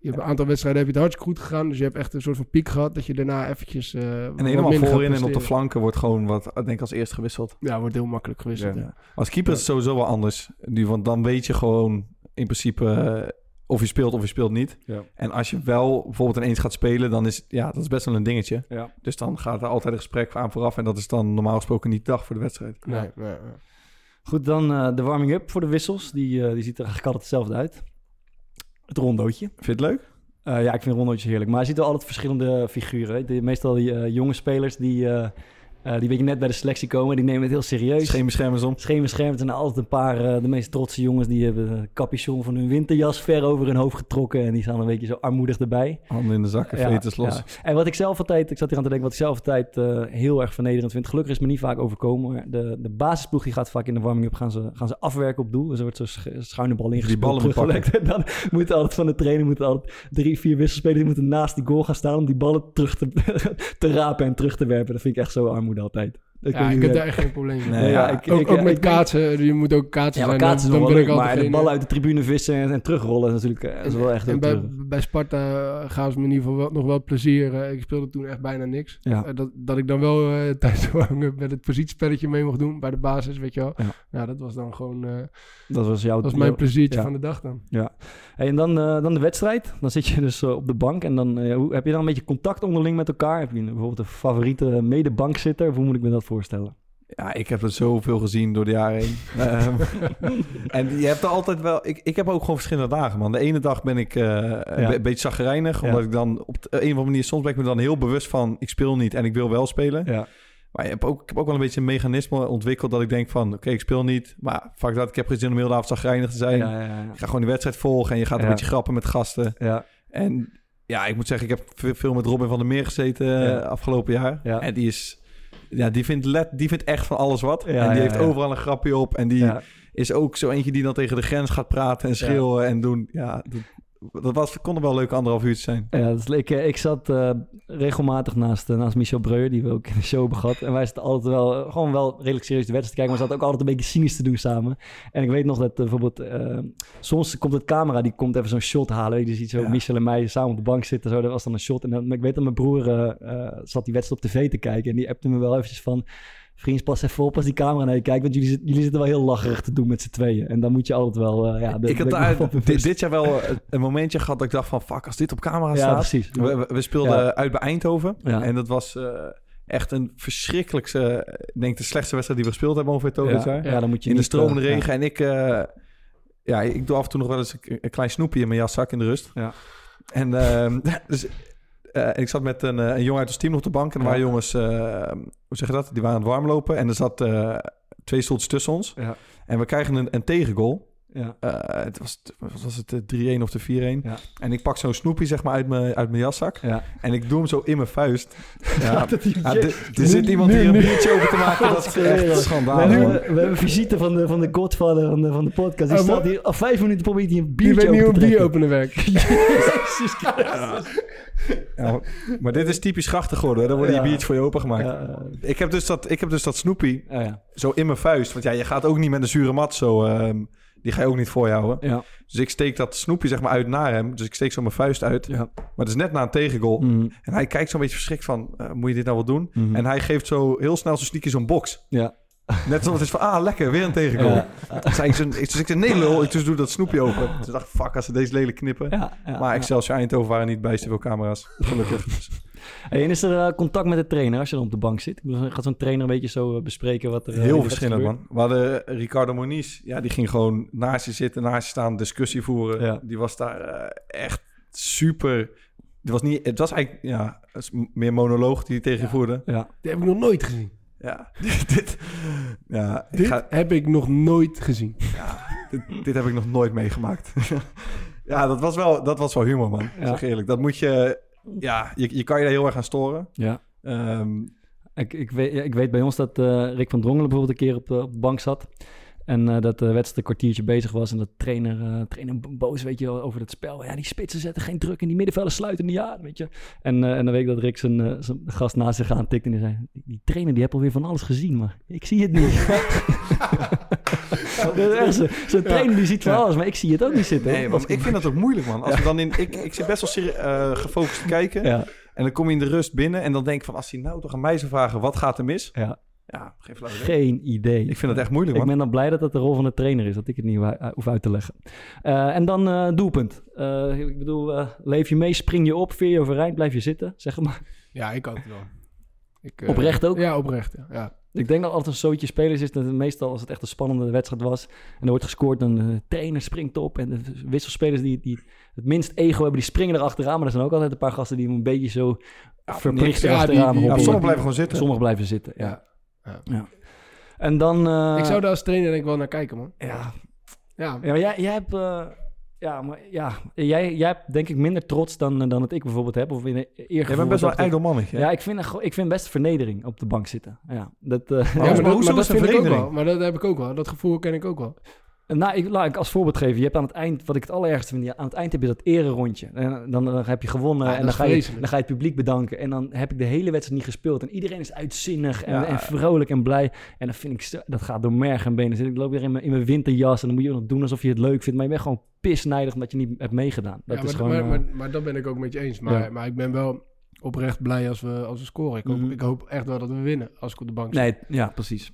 je hebt een aantal wedstrijden heb je het hartstikke goed gegaan. Dus je hebt echt een soort van piek gehad. Dat je daarna eventjes. eh, wat En helemaal voorin en op de flanken wordt gewoon wat, ik denk als eerst gewisseld. Ja, wordt heel makkelijk gewisseld. Ja. Ja. Als keeper is het sowieso wel anders. Nu, want dan weet je gewoon in principe eh, of je speelt of je speelt niet. Ja. En als je wel bijvoorbeeld ineens gaat spelen, dan is ja, dat is best wel een dingetje. Ja. Dus dan gaat er altijd een gesprek aan vooraf. En dat is dan normaal gesproken niet de dag voor de wedstrijd. Nee, nee, nee. Goed, dan eh, de warming-up voor de wissels. Die, eh, die ziet er eigenlijk altijd hetzelfde uit. Het rondootje. Vind je het leuk? Eh, ja, ik vind rondootjes heerlijk. Maar je ziet wel altijd verschillende figuren. De, meestal die eh, jonge spelers die, eh, die weet je net bij de selectie komen. Die nemen het heel serieus. Scheenbeschermers om. En altijd een paar, eh, de meest trotse jongens, die hebben een capuchon van hun winterjas ver over hun hoofd getrokken. En die staan een beetje zo armoedig erbij. Handen in de zakken, Ja, veters los. ja. En wat ik zelf altijd, ik zat hier aan te denken, wat ik zelf altijd eh, heel erg vernederend vind. Gelukkig is me niet vaak overkomen. De, de basisploeg die gaat vaak in de warming-up, gaan ze, gaan ze afwerken op doel. Dus er wordt zo'n sch- schuine bal ingespeeld, ballen moet teruggelegd. En dan moeten altijd van de trainer, moeten altijd drie, vier wisselspelers, die moeten naast die goal gaan staan om die ballen terug te, te rapen en terug te werpen. Dat vind ik echt zo armoede altijd. Ik Ja, ik heb daar echt geen probleem mee. Nee, ja, ja, ik- ook, ik- ook ik- met ik- kaatsen, je moet ook kaatsen Ja, maar zijn. kaatsen is dan, dan wel ben ik leuk, maar de ballen uit de tribune vissen en, en terugrollen is natuurlijk eh, is wel echt En bij, bij Sparta gaven ze me in ieder geval wel, nog wel plezier. Eh, ik speelde toen echt bijna niks. Ja. Eh, dat, dat ik dan wel eh, tijdens de met het positiespelletje mee mocht doen bij de basis, weet je wel. Ja. Ja, dat was dan gewoon eh, Dat was jouw... dat was mijn pleziertje ja. van de dag dan. Hey, en dan, eh, dan de wedstrijd. Dan zit je dus eh, op de bank. En dan eh, hoe, heb je dan een beetje contact onderling met elkaar? Heb je bijvoorbeeld een favoriete medebankzitter? Of hoe moet ik me dat voorstellen? Ja, ik heb er zoveel gezien door de jaren heen. Ehm, en je hebt er altijd wel... Ik, ik heb ook gewoon verschillende dagen, man. De ene dag ben ik eh, een be- beetje zagrijnig. Omdat Ja. ik dan op de een of andere manier... Soms ben ik me dan heel bewust van... Ik speel niet en ik wil wel spelen. Ja. Maar je hebt ook, ik heb ook wel een beetje een mechanisme ontwikkeld... dat ik denk van... Oké, ik speel niet. Maar vaak dat ik heb geen zin om heel de avond zagrijnig te zijn. Ja, ja, ja. Ik ga gewoon die wedstrijd volgen. En je gaat een beetje grappen met gasten. ja. En ja, ik moet zeggen, ik heb ve- veel met Robin van der Meer gezeten eh, afgelopen jaar. Ja. En die is, ja, die vindt, let, die vindt echt van alles wat. Ja, en die heeft overal een grapje op. En die is ook zo eentje die dan tegen de grens gaat praten en schreeuwen en doen. Ja, dat, was, kon er wel een leuke anderhalf uurtje zijn. Ja, ik, eh, ik zat eh, regelmatig naast, eh, naast Michel Breuer, die we ook in de show hebben gehad. En wij zaten altijd wel, gewoon wel redelijk serieus de wedstrijd te kijken, maar we zaten ook altijd een beetje cynisch te doen samen. En ik weet nog dat bijvoorbeeld, soms komt het camera, die komt even zo'n shot halen. Je, je ziet zo Ja. Michel en mij samen op de bank zitten, zo, dat was dan een shot. En dan, ik weet dat mijn broer zat die wedstrijd op tv te kijken en die appte me wel eventjes van... Vriends, pas even op als die camera naar je kijkt, want jullie, jullie zitten wel heel lacherig te doen met z'n tweeën. En dan moet je altijd wel, eh, ja... ik had wel dit, dit jaar wel een- een momentje gehad dat ik dacht van... Fuck, als dit op camera Ja, staat. precies. We, we- we speelden Ja. uit bij Eindhoven. Ja. En dat was eh, echt een verschrikkelijkste... Ik denk de slechtste wedstrijd die we gespeeld hebben over dit ja, ja, dan moet je in de stromende eh, ja. regen. En ik, eh, ja, ik doe af en toe nog wel eens een, een klein snoepje in mijn jaszak in de rust. Ja. En dus, eh, ik zat met een, eh, een jongen uit ons team op de bank. En er waren jongens, eh, hoe zeg je dat? Die waren aan het warmlopen. En er zat twee stoeltjes tussen ons. Ja. En we krijgen een, een tegengoal. Ja. Het was, was het de 3-1 of de 4-1. Ja. En ik pak zo'n snoepje zeg maar uit mijn, uit mijn jaszak. Ja. En ik doe hem zo in mijn vuist. Ja, die- er zit iemand hier een biertje open te maken. Dat is echt schandalig. we hebben visite van de, van de godvader van de, van de podcast. Die Oh, staat hier al vijf minuten probeert hij een Die biertje weet niet hoe open een te bier trekken. openen werkt. Jezus Christus. Ja, maar dit is typisch grachtig geworden. Dan worden die Ja. biertjes voor je opengemaakt. Ja, Ik, heb dus dat, ik heb dus dat snoepie zo in mijn vuist. Want ja, je gaat ook niet met een zure mat zo... ehm, die ga je ook niet voor je houden. ja. Dus ik steek dat snoepje zeg maar uit naar hem. Dus ik steek zo mijn vuist uit. ja. Maar het is net na een tegengoal. Mhm. En hij kijkt zo'n beetje verschrikt van... eh, moet je dit nou wel doen? Mhm. En hij geeft zo heel snel zo sneaky zo'n box. ja. Net zoals het is van... Ah, lekker, weer een tegengoal. Ja. Dus, zo- ik- dus ik zei, nee lul. Ik dus doe dat snoepje open. Dus ik dacht, fuck, als ze deze lelijk knippen. Ja, ja, maar ja. Excelsior Eindhoven waren niet bij zoveel camera's. Gelukkig. Hey, en is er eh, contact met de trainer als je dan op de bank zit? Gaat zo'n trainer een beetje zo eh, bespreken wat er... eh, Heel er verschillend, man. We hadden Ricardo Moniz. Ja, die ging gewoon naast je zitten, naast je staan, discussie voeren. Ja. Die was daar echt super... Het was, niet, het was eigenlijk ja, meer monoloog die hij tegen je Ja. voerde. Ja. Die heb ik nog nooit gezien. Ja, dit, ja, ik Dit ga, heb ik nog nooit gezien. ja dit, dit heb ik nog nooit meegemaakt. ja, dat was wel, dat was wel humor, man. Ja. Zeg eerlijk. Dat moet je... Ja, je, je kan je daar heel erg aan storen. ja. Ehm, Ik, ik, weet, ik weet bij ons dat eh, Rick van Drongelen bijvoorbeeld een keer op de, op de bank zat. En eh, dat de wedstrijd een kwartiertje bezig was. En dat trainer, eh, trainer boos, weet je wel, over het spel. Ja, die spitsen zetten geen druk en die middenvelden sluiten niet aan, weet je. En, eh, en dan weet ik dat Rick zijn, eh, zijn gast naast zich aantikt. En die zei, die, trainer die heeft alweer van alles gezien, maar ik zie het niet. Zo. Zo'n trainer die ziet van alles, maar ik zie het ook niet zitten. nee, man, ik vind dat ook moeilijk, man. Als we dan in, ik, ik zit best wel eh, gefocust te kijken. Ja, En dan kom je in de rust binnen en dan denk ik van... als hij nou toch aan mij zou vragen, wat gaat er mis? ja, Ja, geen flauw idee. geen idee. Ik vind het echt moeilijk, Ik ben dan blij dat dat de rol van de trainer is, dat ik het niet hoef- uit te leggen. Eh, en dan eh, doelpunt. Eh, ik bedoel, leef je mee, spring je op, veer je overeind, blijf je zitten, zeg maar. Ja, ik altijd wel. Ik, Oprecht ook? Ja, oprecht. Ja. ja. Ik denk dat altijd een zootje spelers is. Dat het meestal als het echt een spannende wedstrijd was. En er wordt gescoord, dan de trainer springt op. En de wisselspelers die, die het minst ego hebben, die springen erachteraan. Maar er zijn ook altijd een paar gasten die een beetje zo verplicht ja, die- Ja, sommigen blijven gewoon zitten. Sommigen blijven zitten, ja. Ja. ja. En dan... eh, ik zou daar als trainer denk ik wel naar kijken, man. Ja, Ja, ja maar jij, jij hebt... eh, ja, maar ja, jij, jij hebt denk ik minder trots dan, dan het ik bijvoorbeeld heb. Of in. Jij bent best wel dat ijdelmannig? Ja, ik vind, ik vind best vernedering op de bank zitten. Ja, dat, eh, Maar ja, hoezo- maar dat, hoezo maar is dat het vind ik ook vernedering? wel. Maar dat heb ik ook wel. Dat gevoel ken ik ook wel. Nou, ik, laat ik als voorbeeld geven. Je hebt aan het eind, wat ik het allerergste vind, aan het eind heb je dat ererondje. En dan, dan heb je gewonnen Ja, en dan is ga, je, dan ga je het publiek bedanken. En dan heb ik de hele wedstrijd niet gespeeld. En iedereen is uitzinnig en, Ja. en vrolijk en blij. En dan vind ik, dat gaat door merg en benen. Dus ik loop weer in mijn, in mijn winterjas en dan moet je nog doen alsof je het leuk vindt. Maar je bent gewoon pisnijdig omdat je niet hebt meegedaan. Dat ja, is maar, gewoon... maar, eh, maar, maar dat ben ik ook met je eens. Maar, Ja. maar ik ben wel oprecht blij als we, als we scoren. Ik hoop, Mhm. ik hoop echt wel dat we winnen als ik op de bank zit. nee, ja, precies.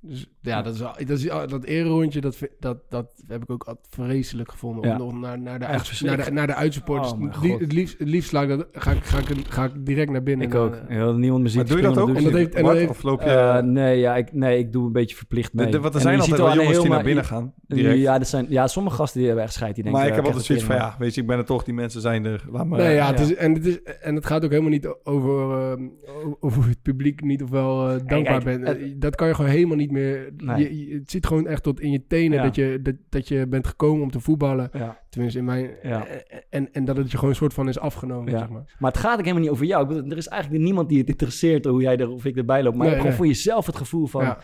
Dus ja, dat, is, wel- dat, is, dat ererondje, dat, vind- dat, dat heb ik ook vreselijk gevonden. Ja. Om nog naar, naar, de uit, naar, de, naar de uitsupporters. Oh, het, lie- God. het, liefst, het liefst sla ik dat, ga, ik, ga, ik, ga ik direct naar binnen. Ik en, ook. eh, Ja, niemand muziek Maar doe je dat ook? En dat heeft- en dat Bart, heeft- of loop je... Eh, nee, ja, ik, nee, ik doe een beetje verplicht mee. de, de- want er En zijn je altijd ziet wel de jongens die naar binnen gaan, direct. Ja, er zijn, ja, sommige gasten die hebben echt scheid. Die denken, maar ik ja, heb altijd zoiets van, ja, weet je, ik ben er toch, die mensen zijn er. Laat maar... Nee, ja, het ja. is, en, het is, en het gaat ook helemaal niet over, eh, over het publiek niet ofwel eh dankbaar bent. Eh, dat kan je gewoon helemaal niet meer. Nee. Je, je- het zit gewoon echt tot in je tenen Ja. dat, je, dat, dat je bent gekomen om te voetballen. Ja. Tenminste, in mijn. Ja. eh, En, en dat het je gewoon een soort van is afgenomen. Zeg maar. Maar het gaat ook helemaal niet over jou. Ik bedoel, er is eigenlijk niemand die het interesseert hoe jij er of ik erbij loop. Maar je Nee, gewoon nee. voor jezelf het gevoel van...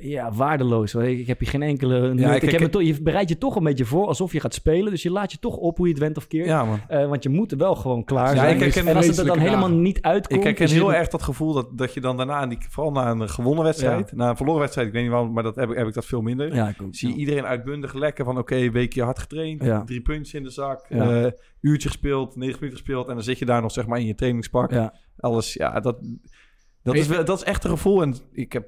Ja. Waardeloos. Ik, ik heb hier geen enkele... ik- ik heb je bereidt je toch een beetje voor alsof je gaat spelen. Dus je laat je toch op hoe je het went of keert. Ja, man. Eh, want je moet er wel gewoon klaar Ja, zijn. en als het er dan helemaal dagen. niet uitkomt... Ik herken het- heel erg dat gevoel dat, dat je dan daarna, die, vooral na een gewonnen wedstrijd, na een verloren wedstrijd, ik weet niet waarom, maar dat heb, ik- heb ik dat veel minder. Ja, ik. Zie iedereen uitbundig lekker van, oké, weekje hard getraind, drie puntjes in de zak, eh, uurtje gespeeld, negen minuten gespeeld en dan zit je daar nog zeg maar in je trainingspak. Alles, ja, dat, dat, is, dat is echt een gevoel en ik heb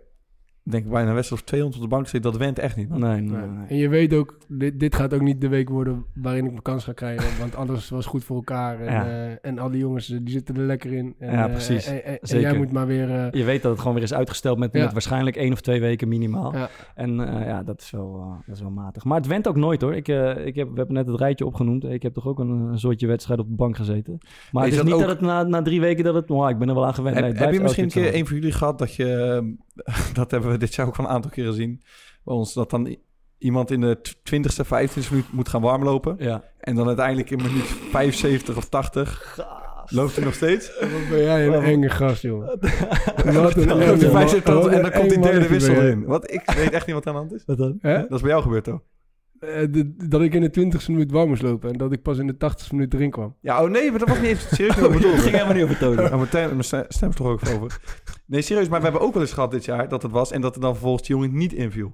denk ik bijna wedstrijd of 200 op de bank zitten, dat went echt niet. Nee, nee, Nee. nee. En je weet ook, dit, dit gaat ook niet de week worden waarin ik mijn kans ga krijgen. Want alles was goed voor elkaar. En, Ja. eh, en al die jongens, eh, die zitten er lekker in. En, Ja, eh, precies. En, en- en Zeker. jij moet maar weer... eh, Je weet dat het gewoon weer is uitgesteld met, Ja. met waarschijnlijk één of twee weken minimaal. Ja. En eh, ja, dat is, wel, eh, dat is wel matig. Maar het went ook nooit hoor. Ik, eh, ik heb, we hebben net het rijtje opgenoemd. Ik heb toch ook een, een soortje wedstrijd op de bank gezeten. Maar Is het is dat niet ook- dat het na, na drie weken dat het... Oh, ik ben er wel aan gewend. Heb, Nee, het heb je misschien een keer een van jullie gehad dat je, dat hebben we dit jaar ook wel een aantal keren gezien, bij ons, dat dan iemand in de 20ste, 25ste minuut moet gaan warmlopen. Ja. en dan uiteindelijk in minuut 75 of 80 loopt hij nog steeds. Wat ben jij een Wat- enge gast, jongen. Wat een Dan loopt hij enge- 75 wat en een dan komt die derde wissel erin. Wat, ik weet echt niet wat er aan de hand is. Wat dan? Hè? Dat is bij jou gebeurd, toch? Eh, dat ik in de 20ste minuut warm moest lopen en dat ik pas in de 80ste minuut erin kwam. Ja, oh nee, maar dat was niet even serieus. Het bedoelde. ging helemaal niet over Tony. Oh, mijn, stem- mijn stem is toch ook over. Nee, serieus, maar we hebben ook wel eens gehad dit jaar dat het was en dat er dan vervolgens die jongen niet inviel.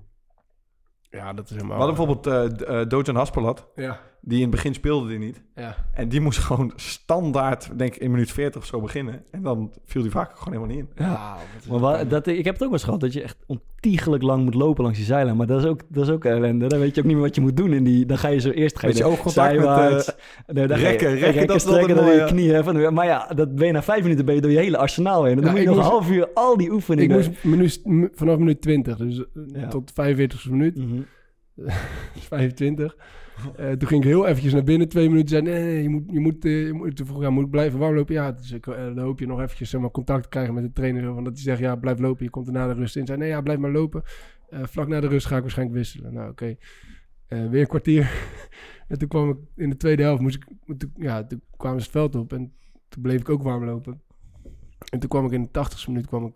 Ja, dat is We helemaal... hadden bijvoorbeeld eh uh, Dojan Haspelat, Ja, die in het begin speelde die niet. ja. En die moest gewoon standaard, denk ik, in minuut 40 of zo beginnen. En dan viel die vaak gewoon helemaal niet in. Ja. Maar dat, ik heb het ook wel eens gehad, dat je echt ontiegelijk lang moet lopen langs die zijlijn. Maar dat is ook, dat is ook ellende. Dan weet je ook niet meer wat je moet doen. In die, dan ga je zo eerst ga je Met je oogcontact met, eh, Nee, dan ga je- rekken, rekken, dat strekken, dan je knieën. Van, maar ja, dat ben je na vijf minuten ben je door je hele arsenaal heen. Dan Ja, moet je ik nog een moest- half uur al die Ik oefeningen... moest minuut, m- vanaf minuut 20, dus eh, Ja. tot 45 minuut, dus 25. Eh, toen ging ik heel eventjes naar binnen, twee minuten. Zei, nee, nee, je moet, je moet, eh, je moet, vroeg moet blijven warmlopen? Ja, dus ik, hoop je nog eventjes zeg maar, contact krijgen met de trainer. Van dat hij zegt, ja, blijf lopen, je komt na de rust in. Zei, nee, ja, blijf maar lopen. Vlak na de rust ga ik waarschijnlijk wisselen. Nou, oké. Weer een kwartier. en toen kwam ik in de tweede helft, moest ik, toen, ja, toen kwamen ze het veld op en toen bleef ik ook warm lopen. En toen kwam ik in de 80ste minuut kwam ik,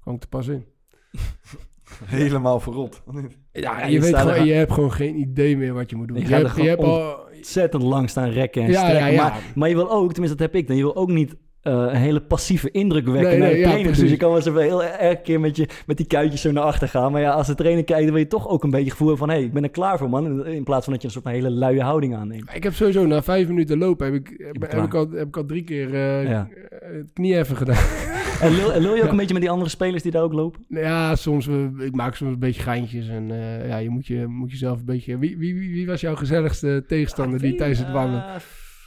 kwam ik te pas in. Helemaal verrot. Ja, je, je weet gewoon, je hebt gewoon geen idee meer wat je moet doen. Je Je, gaat er hebt, je hebt gewoon al... Ontzettend lang staan rekken en Ja, strekken. ja, ja. Maar, maar je wil ook, tenminste dat heb ik dan, je wil ook niet eh, een hele passieve indruk wekken Nee, naar nee, de ja, dus precies. je kan wel eens even heel erg keer met, je, met die kuitjes zo naar achter gaan. Maar ja, als de trainer kijkt, dan wil je toch ook een beetje gevoel van... hé, hey, ik ben er klaar voor, man. In plaats van dat je een soort van hele luie houding aanneemt. Ik heb sowieso na vijf minuten lopen heb ik, heb, ik, al, heb ik al drie keer eh, Ja. eh, het knie even gedaan. En lul, en lul je ook Ja. een beetje met die andere spelers die daar ook lopen? ja, soms, eh, ik maak soms een beetje geintjes en eh, ja, je moet, je moet jezelf een beetje... Wie, wie, wie, wie was jouw gezelligste tegenstander die tijdens het wandelen? Eh,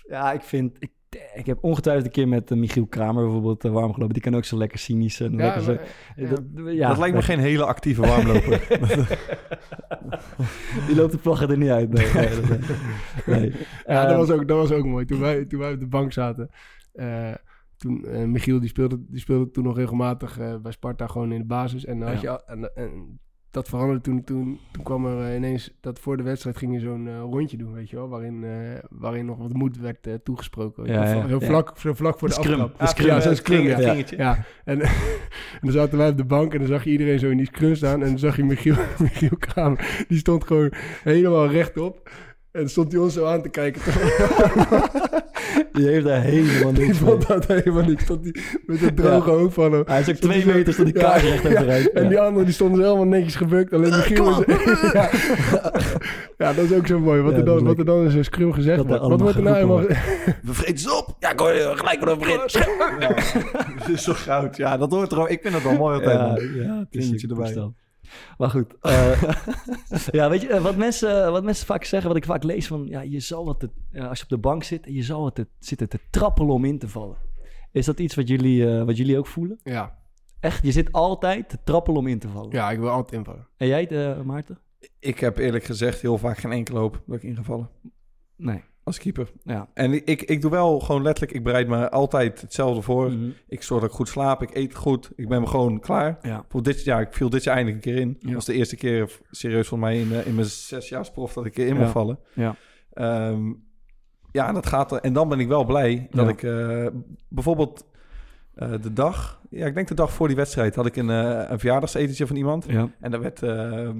Ja, ik vind... Ik, ik heb ongetwijfeld een keer met eh, Michiel Kramer bijvoorbeeld uh, warm gelopen. Die kan ook zo lekker cynisch en Ja, lekker zo... maar- ja. Dat, ja, dat lijkt me geen hele actieve warmloper. Die loopt de vlaggen er niet uit. Nee, nee, nee. nee. Ja, dat Ehm, was, ook, dat was ook mooi. Toen wij, toen wij op de bank zaten. eh, toen, eh, Michiel die speelde, die speelde toen nog regelmatig eh, bij Sparta gewoon in de basis. En, dan had Ja. je, en, en dat veranderde toen, toen. Toen kwam er eh, ineens dat voor de wedstrijd ging je zo'n rondje doen, weet je wel. Waarin, waarin nog wat moed werd toegesproken. Ja, ja. vlak, zo vlak voor de, De scrum. aftrap. De Ja, zo'n scrum. Ja, en, en dan zaten wij op de bank en dan zag je iedereen zo in die scrum staan. En dan zag je Michiel, Michiel Kramer, die stond gewoon helemaal rechtop. En stond hij ons zo aan te kijken. Die heeft daar helemaal Die niks vond van. dat helemaal niet. Stond die met een droge hoofd van hem. Hij is ook twee zo- meter tot die Ja, kaart recht ja. overeind. En Ja. die anderen die stonden zo helemaal netjes gebukt. Alleen Michiel come is... ja. ja, dat is ook zo mooi. Wat, Ja, er, is dan, wat er dan in zo'n scrum gezegd Dat wordt. Wat wordt er nou helemaal... We vreten ze op. Ja, ik hoor je gelijk over in. Dat is zo goud. Ja, dat hoort er ook. Ik vind het wel mooi altijd. Ja, ja, het is erbij. Maar goed. eh, ja, weet je, eh, wat mensen, wat mensen vaak zeggen, wat ik vaak lees van... Ja, je zal wat te, als je op de bank zit, je zal wat te, zitten te trappelen om in te vallen. Is dat iets wat jullie, eh, wat jullie ook voelen? Ja. Echt, je zit altijd te trappelen om in te vallen. ja, ik wil altijd invallen. En jij, Maarten? Ik heb eerlijk gezegd heel vaak geen enkele hoop dat ik ingevallen. Nee. Als keeper. Ja. En ik, ik doe wel gewoon letterlijk, ik bereid me altijd hetzelfde voor. Mhm. Ik zorg dat ik goed slaap, ik eet goed, ik ben me gewoon klaar. Ja. Voor dit jaar, ik viel dit jaar eindelijk een keer in. Ja. Dat was de eerste keer serieus voor mij in, eh, in mijn zesjaarsprof dat ik in Ja. mocht vallen. Ja. Ehm, ja, en dat gaat er. En dan ben ik wel blij dat Ja. ik eh, bijvoorbeeld eh, de dag, ja, ik denk de dag voor die wedstrijd, had ik een, eh een verjaardagsetentje van iemand. Ja. En daar werd, ehm,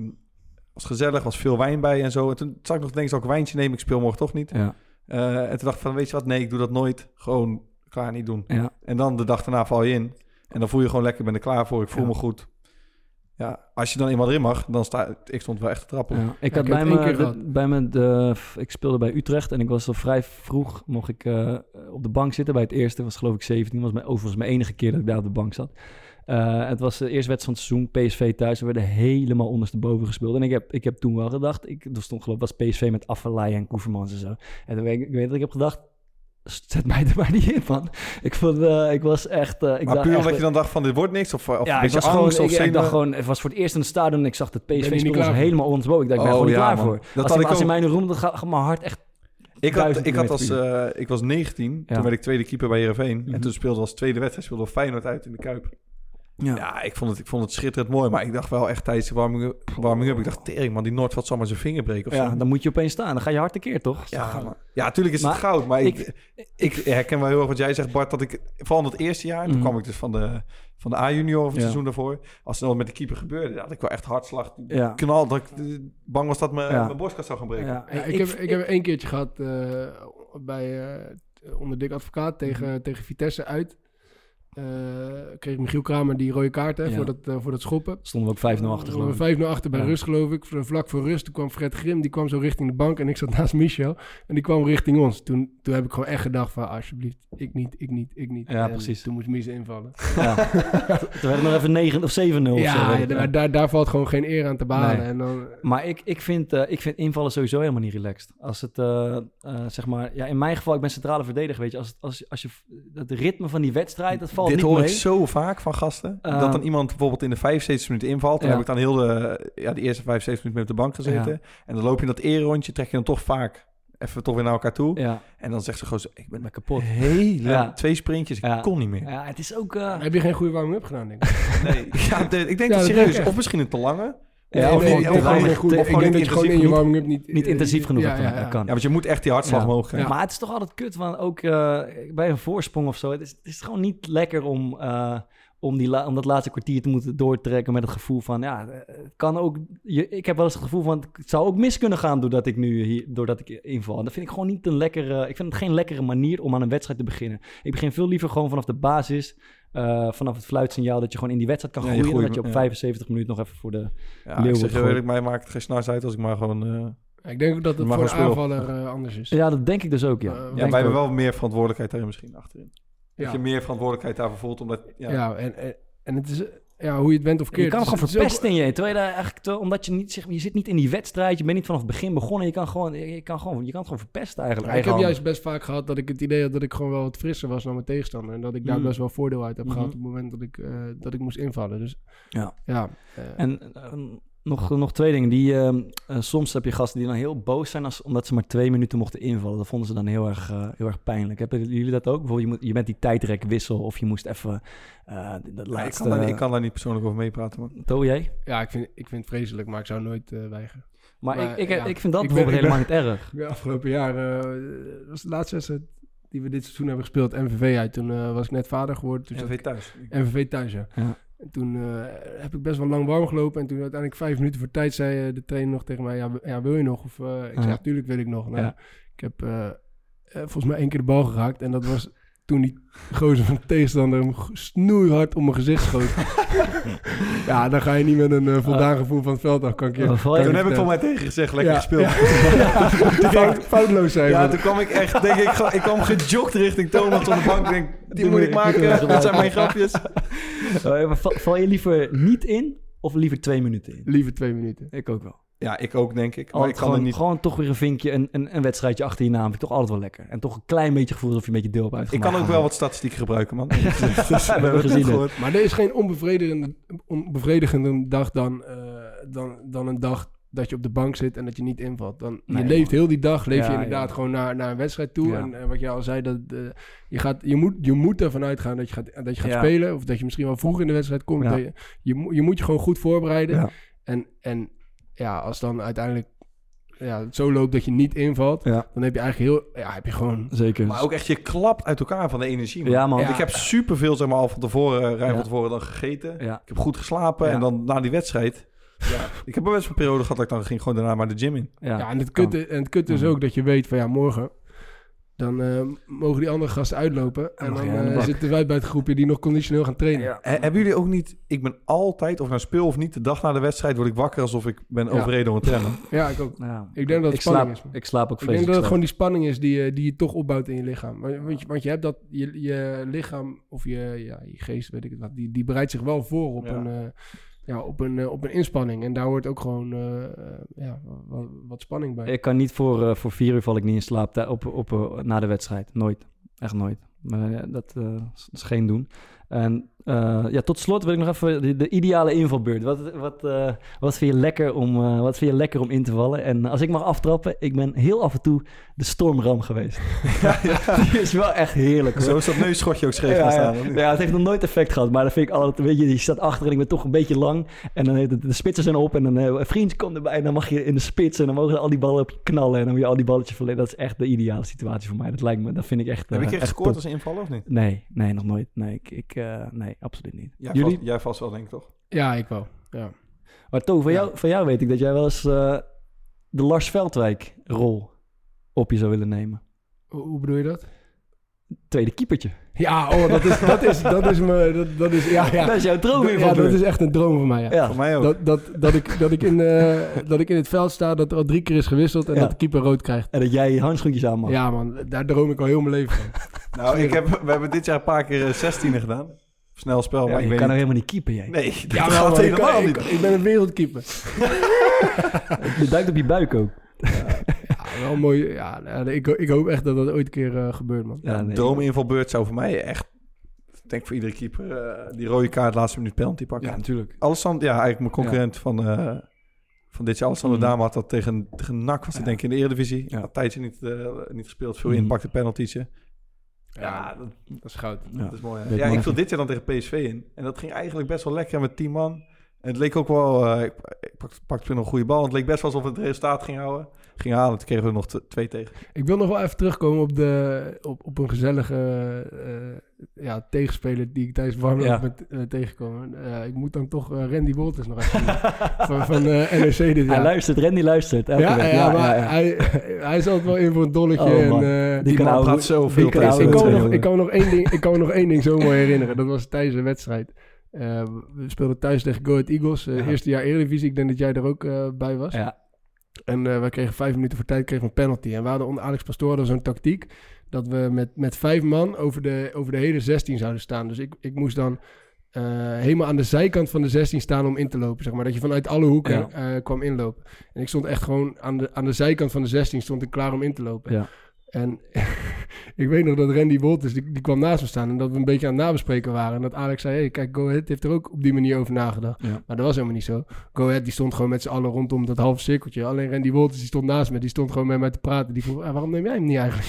was gezellig, was veel wijn bij en zo. En toen zag ik nog zal ik een wijntje nemen? Ik speel morgen toch niet. Ja. Eh, en toen dacht ik van, weet je wat? Nee, ik doe dat nooit. Gewoon klaar niet doen. Ja. En dan de dag daarna val je in. En dan voel je gewoon lekker, ik ben er klaar voor. Ik voel Ja. me goed. Ja, als je dan eenmaal erin mag, dan sta ik stond wel echt te trappelen. Ja, ik Ja, had ik bij me, de- bij me de, ik speelde bij Utrecht en ik was al vrij vroeg, mocht ik eh, op de bank zitten bij het eerste, was geloof ik 17, was mijn, overigens mijn enige keer dat ik daar op de bank zat. Eh, het was de eerste wedstrijd van het seizoen, PSV thuis, we werden helemaal ondersteboven gespeeld. En ik heb, ik heb toen wel gedacht, ik, er stond geloof ik, was PSV met Affelay en Koevermans en zo. En toen weet ik, ik weet dat ik heb gedacht, zet mij er maar niet in man. Ik vond, eh, ik was echt... eh, ik maar puur omdat je dan dacht van, dit wordt niks? Of, of ja, een ik beetje was gewoon, ik, of ik dacht gewoon, het was voor het eerst in het stadion en ik zag dat PSV voor? helemaal ondersteboven. Ik dacht, ik ben Oh, gewoon niet klaar man. voor. Dat als had ik als hij ook. mij nu roemt, dan gaat mijn hart echt... Ik had, ik, had als, ik was 19, Ja. toen werd ik tweede keeper bij Heerenveen. Mhm. En toen speelde als tweede wedstrijd, speelde Feyenoord uit in de Kuip. Ja. Ja, ik vond het, ik vond het schitterend mooi. Maar ik dacht wel echt tijdens de warming, warming up, ik dacht, tering man, die Noordvat zal maar zijn vinger breken of ja, zo. dan moet je opeens staan. Dan ga je hard tekeer, toch? Ja, maar, ja, natuurlijk is Maar het goud. Maar ik, ik- ik, herken wel heel erg wat jij zegt, Bart. Dat ik, vooral in het eerste jaar, toen Mhm. kwam ik dus van de, van de A-junior of het Ja. seizoen daarvoor. Als het dan met de keeper gebeurde, had ik wel echt hartslag. Ja. Knal, dat ik eh, bang was dat mijn, Ja. mijn borstkas zou gaan breken. Ja, Ja, ik, heb, ik heb één keertje gehad eh, bij, eh, onder dik advocaat tegen, tegen Vitesse uit. Eh, kreeg Michiel Kramer die rode kaart hè, Ja. voor, dat, eh, voor dat schoppen. Stonden we ook 5-0 achter, geloof ik. 5-0 achter bij Ja. rust, geloof ik. Vlak voor rust. Toen kwam Fred Grim, die kwam zo richting de bank. En ik zat naast Michel. En die kwam richting ons. Toen, toen heb ik gewoon echt gedacht van... Alsjeblieft, ik niet, ik niet, ik niet. Ja, En precies. Toen moest Mies invallen. Ja. Toen werd het nog even 9 of 7-0 of zo. ja, ik. daar, daar, daar valt gewoon geen eer aan te behalen. Nee. En dan, Maar ik, ik, vind, eh, ik vind invallen sowieso helemaal niet relaxed. Als het, eh, eh, zeg maar... Ja, in mijn geval, ik ben centrale verdediger, weet je. Als, als, als je... Het ritme van die wedstrijd, dat valt Dit niet hoor mee. ik zo vaak van gasten. Uh, dat dan iemand bijvoorbeeld in de 75 minuten invalt. Dan Ja. heb ik dan heel de, ja, de eerste 75 minuten mee op de bank gezeten. En dan loop je in dat eerrondje, trek je dan toch vaak even toch weer naar elkaar toe. Ja, En dan zegt ze gewoon zo, ik ik ben ben kapot. hele Ja. twee sprintjes, ik Ja. kon niet meer. Ja, het is ook... eh, heb je geen goede warming-up gedaan, denk ik. Nee, ja, de- ik denk Ja, dat dat serieus. Of misschien een te lange. Ja, of nee, of denk gewoon niet- goed. of Ik gewoon denk niet dat je gewoon in je intensief warming-up niet... Niet intensief genoeg ja, ja, ja, kan. Ja, want je moet echt die hartslag Ja. omhoog krijgen. Maar het is toch altijd kut, want ook eh, bij een voorsprong of zo. Het is, het is gewoon niet lekker om, eh, om, die la- om dat laatste kwartier te moeten doortrekken met het gevoel van, ja, eh, het kan ook. Je, ik heb wel eens het gevoel van, het zou ook mis kunnen gaan doordat ik nu hier, doordat ik inval. En dat vind ik gewoon niet een lekkere. Ik vind het geen lekkere manier om aan een wedstrijd te beginnen. Ik begin veel liever gewoon vanaf de basis. eh, vanaf het fluitsignaal dat je gewoon in die wedstrijd kan Ja, groeien. groeit, dat je op ja. 75 minuten nog even voor de. Ja, Leeuw ik zeg heel eerlijk, mij maakt het geen snars uit als ik maar gewoon... eh, Ik denk ook dat het voor een aanvaller eh, anders is. Ja, dat denk ik dus ook, ja. Ja, wij hebben wel meer verantwoordelijkheid daarin misschien achterin. Ja. Dat je meer verantwoordelijkheid daarvoor voelt, omdat... Ja, Ja, en, en, en het is... ja, hoe je het bent of Je keert. kan Dus gewoon het ook- verpesten in je. Terwijl je daar eigenlijk, te- omdat je niet, zeg, je zit niet in die wedstrijd, je bent niet vanaf het begin begonnen. Je kan gewoon, je kan gewoon, je kan het gewoon verpesten eigenlijk. Ja, ik heb juist best vaak gehad dat ik het idee had dat ik gewoon wel wat frisser was dan mijn tegenstander. En dat ik daar Mm. best wel voordeel uit heb Mhm. gehad op het moment dat ik, eh, dat ik moest invallen. Dus Ja. ja eh, En eh, nog, nog twee dingen. Die, ehm, eh, soms heb je gasten die dan heel boos zijn als, omdat ze maar twee minuten mochten invallen. Dat vonden ze dan heel erg, eh, heel erg pijnlijk. Hebben jullie dat ook? Bijvoorbeeld, je, moet, je bent die tijdrekwissel of je moest even eh dat Ja, ik, kan daar, ik kan daar niet persoonlijk over meepraten, man. Toe, jij? ja, ik vind, ik vind het vreselijk, maar ik zou nooit eh, weigeren. Maar, Maar, ik, ik, ja, ik vind dat ik bijvoorbeeld helemaal niet erg. Ja, afgelopen jaar eh, dat was de laatste wedstrijd die we dit seizoen hebben gespeeld, MVV uit. Toen eh, was ik net vader geworden. Toen ik- thuis. MVV thuis, ja. Ja. En toen eh, heb ik best wel lang warm gelopen. En toen uiteindelijk vijf minuten voor tijd zei eh, de trainer nog tegen mij... Ja, ja wil je nog? Of, eh, ik zei, ja, tuurlijk wil ik nog. Nou, Ja. Ik heb volgens mij één keer de bal geraakt. En dat was toen die gozer van de tegenstander hem snoeihard om mijn gezicht schoot. ja, dan ga je niet met een eh, voldaan gevoel van het veld af. Kan ik je, Oh, kan Toen heb ik voor mij tegen gezegd, lekker Ja, gespeeld. ja. Fout- foutloos zijn. Ja, toen kwam ik echt, denk ik, ik kwam gejogd richting Thomas op de bank. Ik Denk, die moet ik maken. Dat zijn mijn grapjes. Oh, val je liever niet in of liever twee minuten in? Liever twee minuten. Ik ook wel. Ja, ik ook, denk ik. Maar ik Altijd kan er gewoon, niet... gewoon toch weer een vinkje, een, een, een wedstrijdje achter je naam. Vind ik toch altijd wel lekker. En toch een klein beetje gevoel alsof je een beetje deel hebt Ik kan ook wel wat statistieken gebruiken, man. Dus, we hebben gezien het. gehoord. Maar er is geen onbevredigende, onbevredigende dag dan, eh, dan, dan een dag dat je op de bank zit en dat je niet invalt. Dan, Nee, je leeft man. heel die dag, leef Ja, je inderdaad ja. gewoon naar, naar een wedstrijd toe. Ja. En eh, wat je al zei, dat, eh, je, gaat, je, moet, je moet ervan uitgaan dat je gaat, dat je gaat Ja. spelen. Of dat je misschien wel vroeg in de wedstrijd komt. Ja. Dat je, je, moet- je moet je gewoon goed voorbereiden. Ja. En, en ja, als dan uiteindelijk ja, het zo loopt dat je niet invalt, Ja, dan heb je eigenlijk heel, ja, heb je gewoon... zeker. Maar ook echt, je klapt uit elkaar van de energie, man. Ja, man. Ik heb superveel, zeg maar, al van tevoren, eh, ruim Ja. van tevoren dan gegeten. Ja. Ik heb goed geslapen Ja. en dan na die wedstrijd... Ja, ik heb best wel een periode gehad dat ik dan ging gewoon daarna maar de gym in. Ja, Ja, en het kutte, en het kutte is Mhm. ook dat je weet van ja, morgen dan eh, mogen die andere gasten uitlopen. En dan eh, zitten wij bij het groepje die nog conditioneel gaan trainen. Ja. Hebben jullie ook niet... Ik ben altijd, of nou speel of niet, de dag na de wedstrijd word ik wakker alsof ik ben Ja. overreden door een trainer. Ja, ik ook. Ja. Ik denk dat het ik spanning slaap, is, man. Ik slaap ook Ik denk dat vreselijk het gewoon die spanning is die, je- die je toch opbouwt in je lichaam. Want, want je, want je hebt dat, je, je lichaam of je, ja, je geest, weet ik het wat, die, die bereidt zich wel voor op, Ja. een, eh, ja, op, een, eh, op een inspanning. En daar hoort ook gewoon eh, eh, ja, wat, spanning bij. Ik kan niet voor, voor vier uur val ik niet in slaap op, op, eh, na de wedstrijd. Nooit. Echt nooit. Maar dat is geen doen. En eh, ja, tot slot wil ik nog even de, de ideale invalbeurt. Wat, wat, eh, wat, vind je lekker om, eh, wat vind je lekker om in te vallen? En als ik mag aftrappen, ik ben heel af en toe de stormram geweest. Die is wel echt heerlijk. hoor. Zo is dat neusschotje ook scheef Ja, ja. staan. ja, het heeft nog nooit effect gehad, maar dat vind ik altijd, weet je, je staat achter en ik ben toch een beetje lang en dan heeft het, de spitsen zijn op en dan een vriend komt erbij en dan mag je in de spits en dan mogen al die ballen op je knallen en dan moet je al die balletjes verleden. Dat is echt de ideale situatie voor mij. Dat lijkt me, dat vind ik echt. Heb ik echt gescoord top. als invaller of niet? Nee, nee, nog nooit. Nee, ik, ik eh, nee, absoluut niet. Jij, Jullie? Vast, jij vast wel, denk ik toch? Ja, ik wel. Ja. Maar To, van, Ja. jou, van jou weet ik dat jij wel eens eh, de Lars Veldwijk rol op je zou willen nemen. Hoe, bedoel je dat? Tweede keepertje. Ja, oh, dat is, dat is, dat is me, dat, dat is, ja, ja. Dat is jouw droom Ja, dat is echt een droom van mij, ja. Ja. Voor mij ook. Dat, dat, dat, ik, dat, ik in, eh, dat ik in het veld sta, dat er al drie keer is gewisseld en Ja. dat de keeper rood krijgt. En dat jij je handschoentjes aan mag. Ja man, daar droom ik al heel mijn leven van. Nou, ik heb, we hebben dit jaar een paar keer 16 gedaan. Snel spel, Ja, maar je ik weet kan niet. helemaal niet keeper, jij. Nee, dat Ja, gaat helemaal kan- niet. ik, ik ben een wereldkeeper. Je duikt op je buik ook. Ja, wel mooi. Ja, ik, ik hoop echt dat dat ooit een keer eh, gebeurt, man. Ja, nee. Droominvalbeurt zou voor mij echt... Ik denk voor iedere keeper eh, die rode kaart laatste minuut penalty pakken. Ja, natuurlijk. Alessandro, ja, eigenlijk mijn concurrent van, eh, van dit jaar. Alessandro. Dame had dat tegen, tegen NAC, was het Ja. denk ik in de Eredivisie. Ja. Tijdje niet, niet gespeeld, veel impact en penalty'tje. Ja, dat, dat is goud. Ja. Dat is mooi. hè? Ja, ik viel dit jaar dan tegen PSV in. En dat ging eigenlijk best wel lekker met 10 man. En het leek ook wel... eh, ik ik pakte, pakte toen nog een goede bal. En het leek best wel alsof het resultaat ging houden. Ging halen. Toen kregen we er nog twee tegen. Ik wil nog wel even terugkomen op, de, op, op een gezellige eh, ja, tegenspeler die ik tijdens Ja. eh, tegengekomen. Eh, ik moet dan toch eh, Randy Wolters nog even van, van NEC dit Hij jaar. luistert, Randy luistert. Elke Ja, week. ja, maar Hij, hij is altijd wel in voor een dolletje. Oh, en, eh, Die kan man ouwe- praat zoveel die tegen ik, kan nog, ik, kan nog één ding, ik kan nog één ding zo mooi herinneren. Dat was tijdens een wedstrijd. We speelden thuis tegen Go Ahead Eagles. Ja. Eerste jaar Eredivisie. Ik denk dat jij er ook bij was. Ja, En wij kregen vijf minuten voor tijd kregen we een penalty. En we hadden onder Alex Pastoor zo'n tactiek... dat we met, met vijf man over de, over de hele 16 zouden staan. Dus ik, ik moest dan eh, helemaal aan de zijkant van de 16 staan om in te lopen. Zeg maar. Dat je vanuit alle hoeken Ja. eh, kwam inlopen. En ik stond echt gewoon aan de, aan de zijkant van de 16 stond ik klaar om in te lopen. Ja. En ik weet nog dat Randy Wolters, die, die kwam naast me staan en dat we een beetje aan het nabespreken waren. En dat Alex zei, hey, kijk, Go Ahead heeft er ook op die manier over nagedacht. Ja. Maar dat was helemaal niet zo. Go Ahead, die stond gewoon met z'n allen rondom dat halve cirkeltje. Alleen Randy Wolters, die stond naast me, die stond gewoon met mij te praten. Die vroeg, ah, waarom neem jij hem niet eigenlijk?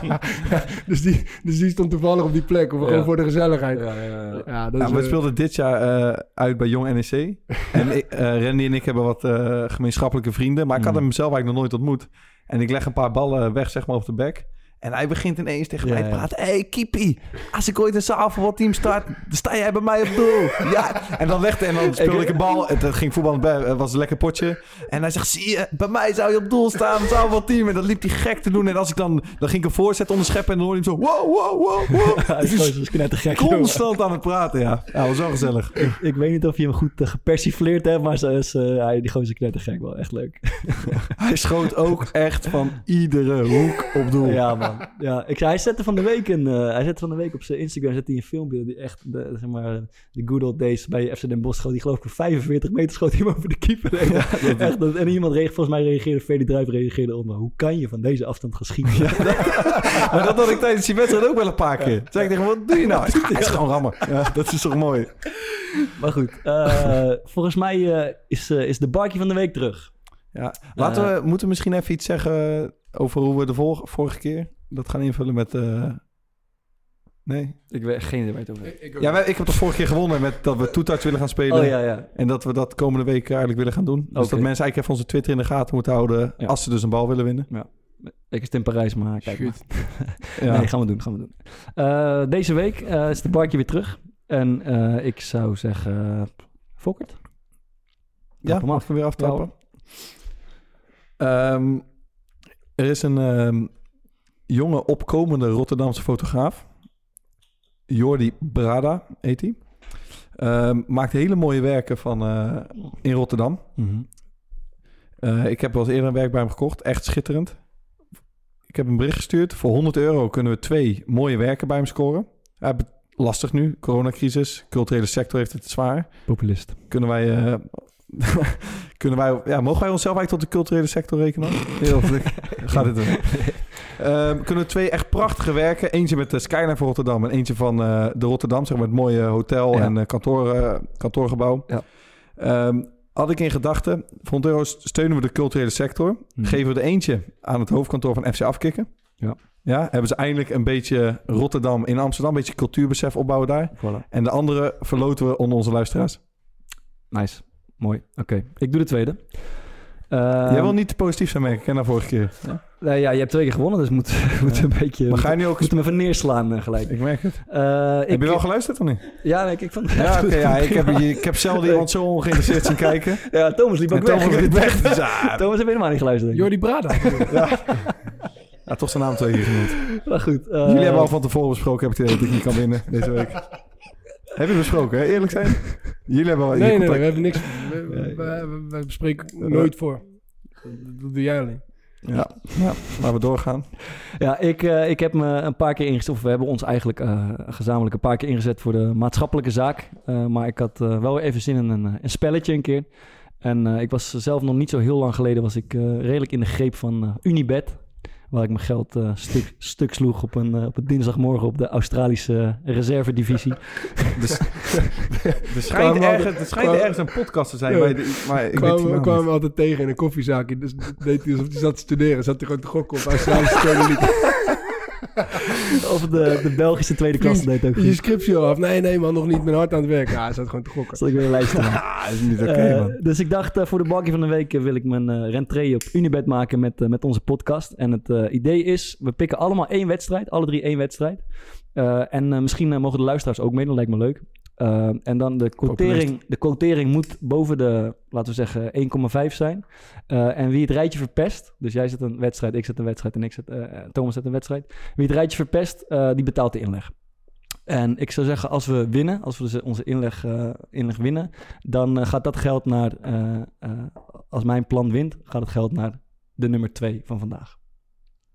dus, die, dus die stond toevallig op die plek, of gewoon voor de gezelligheid. Ja, Ja, ja, dat is... we eh, speelden dit jaar eh, uit bij Jong NEC. en ik, eh, Randy en ik hebben wat eh, gemeenschappelijke vrienden. Maar ik had Mm. hem zelf eigenlijk nog nooit ontmoet. En ik leg een paar ballen weg, zeg maar, op de bek. En hij begint ineens tegen mij te praten. Hé, hey, Kiepie, als ik ooit een zaalvoetbalteam start, dan sta jij bij mij op doel. ja. En dan legde en dan speelde ik een bal. Het het ging voetbal, bij, het was een lekker potje. En hij zegt, zie je, bij mij zou je op doel staan, zaalvoetbalteam. En dat liep hij gek te doen. En als ik dan, dan ging ik een voorzet onderscheppen en dan hoorde hij hem zo, wow, wow, wow, wow. Hij is zo knettergek. Constant aan het praten, ja. Ja, was wel gezellig. Ik, ik weet niet of je hem goed uh, gepersifleerd hebt, maar zo is, eh, hij, die gozer knettergek wel. Echt leuk. Hij schoot ook echt van iedere hoek op doel. Ja, man. Ja, ik, zei, hij zette van de week een, eh, hij zette van de week op zijn Instagram zette hij een filmpje die echt de, zeg maar, de good old days bij FC Den Bosch schoot. Die geloof ik van 45 meter schoot hem over de keeper. echt, dat- en iemand reageerde, volgens mij reageerde Freddy Druijf reageerde op, maar hoe kan je van deze afstand gaan schieten? Maar dat had ik tijdens die wedstrijd ook wel een paar keer. Toen zei ik tegen wat doe je nou? Hij is gewoon rammen. Ja, dat is toch mooi? Maar goed, eh, volgens mij eh, is, is de barkie van de week terug. Ja. Laten we, moeten we misschien even iets zeggen over hoe we de vorige keer dat gaan invullen met... eh, Nee? Ik weet geen idee waar je het over hebt. Ik. Ja, wij- ik heb de vorige keer gewonnen met dat we toetouch willen gaan spelen. Oh ja, ja. En dat we dat komende week eigenlijk willen gaan doen. Dus dat mensen eigenlijk even onze Twitter in de gaten moeten houden Ja. als ze dus een bal willen winnen. Ik is het in Parijs, maar kijk maar. Ja. Nee, gaan we doen, gaan we doen. Eh, deze week eh, is de barkie weer terug. En eh, ik zou zeggen, Fokkert. Ja, hem af. mag ik weer aftrappen? Ehm, er is een ehm, jonge opkomende Rotterdamse fotograaf. Jordi Brada heet hij. Ehm, maakt hele mooie werken van, eh, in Rotterdam. Mhm. Eh, ik heb wel eens eerder een werk bij hem gekocht. Echt schitterend. Ik heb een bericht gestuurd. Voor 100 euro kunnen we twee mooie werken bij hem scoren. Lastig nu. Coronacrisis. Culturele sector heeft het zwaar. Populist. Kunnen wij... eh, kunnen wij ja, mogen wij onszelf eigenlijk tot de culturele sector rekenen? Heel Gaat dit doen? Ehm, kunnen we twee echt prachtige werken. Eentje met de Skyline van Rotterdam en eentje van eh, de Rotterdam, zeg maar het mooie hotel Ja. en eh, kantoor, eh, kantoorgebouw. Ja. Ehm, had ik in gedachten, voor 100 euro steunen we de culturele sector. Mhm. Geven we er eentje aan het hoofdkantoor van FC Afkikken. Ja. Ja, hebben ze eindelijk een beetje Rotterdam in Amsterdam, een beetje cultuurbesef opbouwen daar. Voilà. En de andere verloten we onder onze luisteraars. Nice. Mooi. Oké, ik doe de tweede. Eh, Jij wil niet te positief zijn, merk ik, hè, na vorige keer. nee, ja, je hebt twee keer gewonnen, dus moet, moet een beetje... Maar ga je nu ook... moet hem even neerslaan eh, gelijk. Ik merk het. Eh, ik, Heb je wel geluisterd of niet? Ja, nee, ik vond Ja, oké. ja, ik, heb, ik heb zelden iemand zo ongeïnteresseerd zien kijken. Ja, Thomas liep ook En weg. Thomas liep weg. Dus, ja, Thomas heeft helemaal niet geluisterd. denk ik. Jordi Brada. ja, toch zijn naam twee keer genoemd. Maar goed. eh, Jullie hebben al van tevoren besproken, heb ik het idee dat ik niet kan winnen deze week. Heb je besproken, hè? Eerlijk zijn? Jullie hebben wel... Nee, nee, nee, we hebben niks. We, we, we- we bespreken nooit voor. Dat doe jij alleen. Ja, ja, laten we doorgaan. Ja, ik, eh, ik heb me een paar keer ingezet, of we hebben ons eigenlijk eh, gezamenlijk een paar keer ingezet voor de maatschappelijke zaak. Eh, maar ik had eh, wel even zin in een, een spelletje een keer. En eh, ik was zelf nog niet zo heel lang geleden, was ik eh, redelijk in de greep van Unibet. Waar ik mijn geld eh, stuk, stuk sloeg op een, eh, op een dinsdagmorgen op de Australische reservedivisie. Dus, er schijnt, ergens, altijd- er schijnt ergens een podcast te zijn, Ja. bij de, maar ik kwamen, we kwamen altijd tegen in een koffiezaakje. Dus deed hij alsof hij zat te studeren. Zat hij gewoon te gokken op Australische Premier. Of de, de Belgische tweede klasse deed ook je al af? Nee, nee man, nog niet. Mijn hard aan het werk. Ja, hij zat gewoon te gokken. Zal ik weer een lijst. Ah, dat is niet oké, Eh, man. dus ik dacht, eh, voor de bakje van de week eh, wil ik mijn rentree op Unibet maken met, met onze podcast. En het idee is, we pikken allemaal één wedstrijd, alle drie één wedstrijd. En misschien mogen de luisteraars ook mee, dat lijkt me leuk. Eh, en dan de quotering, de quotering moet boven de, laten we zeggen, 1,5 zijn. Eh, en wie het rijtje verpest, dus jij zet een wedstrijd, ik zet een wedstrijd en ik zet, eh, Thomas zet een wedstrijd. Wie het rijtje verpest, eh, die betaalt de inleg. En ik zou zeggen, als we winnen, als we dus onze inleg, eh, inleg winnen, dan eh, gaat dat geld naar, eh, eh, als mijn plan wint, gaat het geld naar de nummer 2 van vandaag.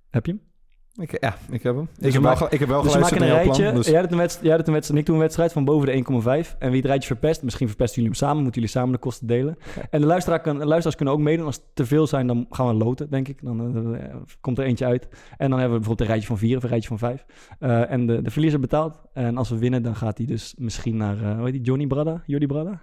Heb je hem? Ik, ja, ik heb hem. Dus ik, heb we wel, ik heb wel Dus we geluisterd maken een rijtje. plan. Dus Jij had een wedstrijd, jij had een wedstrijd, ik doe een wedstrijd van boven de 1,5. En wie het rijtje verpest, misschien verpesten jullie hem samen, moeten jullie samen de kosten delen. En de, luisteraar kan, de luisteraars kunnen ook meedoen. Als het te veel zijn, dan gaan we loten, denk ik. Dan eh, komt er eentje uit. En dan hebben we bijvoorbeeld een rijtje van vier of een rijtje van vijf. Eh, en de, de verliezer betaalt. En als we winnen, dan gaat hij dus misschien naar, eh hoe heet die, Johnny Brada? Jordi Brada?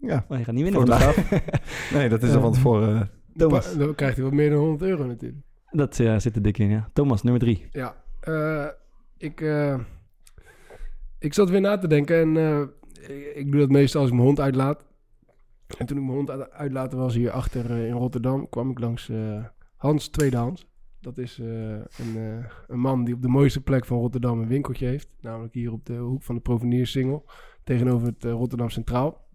ja. Oh, hij gaat niet winnen vandaag. Nee, dat is er van tevoren. eh, Thomas. Dan krijgt hij wat meer dan 100 euro natuurlijk. Dat eh, zit er dik in, ja. Thomas, nummer drie. Ja, eh, ik, eh, ik zat weer na te denken en ik, ik doe dat meestal als ik mijn hond uitlaat. En toen ik mijn hond uit- uitlaten was hier achter in Rotterdam, kwam ik langs Hans Tweedehands. Dat is een, een man die op de mooiste plek van Rotterdam een winkeltje heeft. Namelijk hier op de hoek van de Proveniersingel, tegenover het Rotterdam Centraal.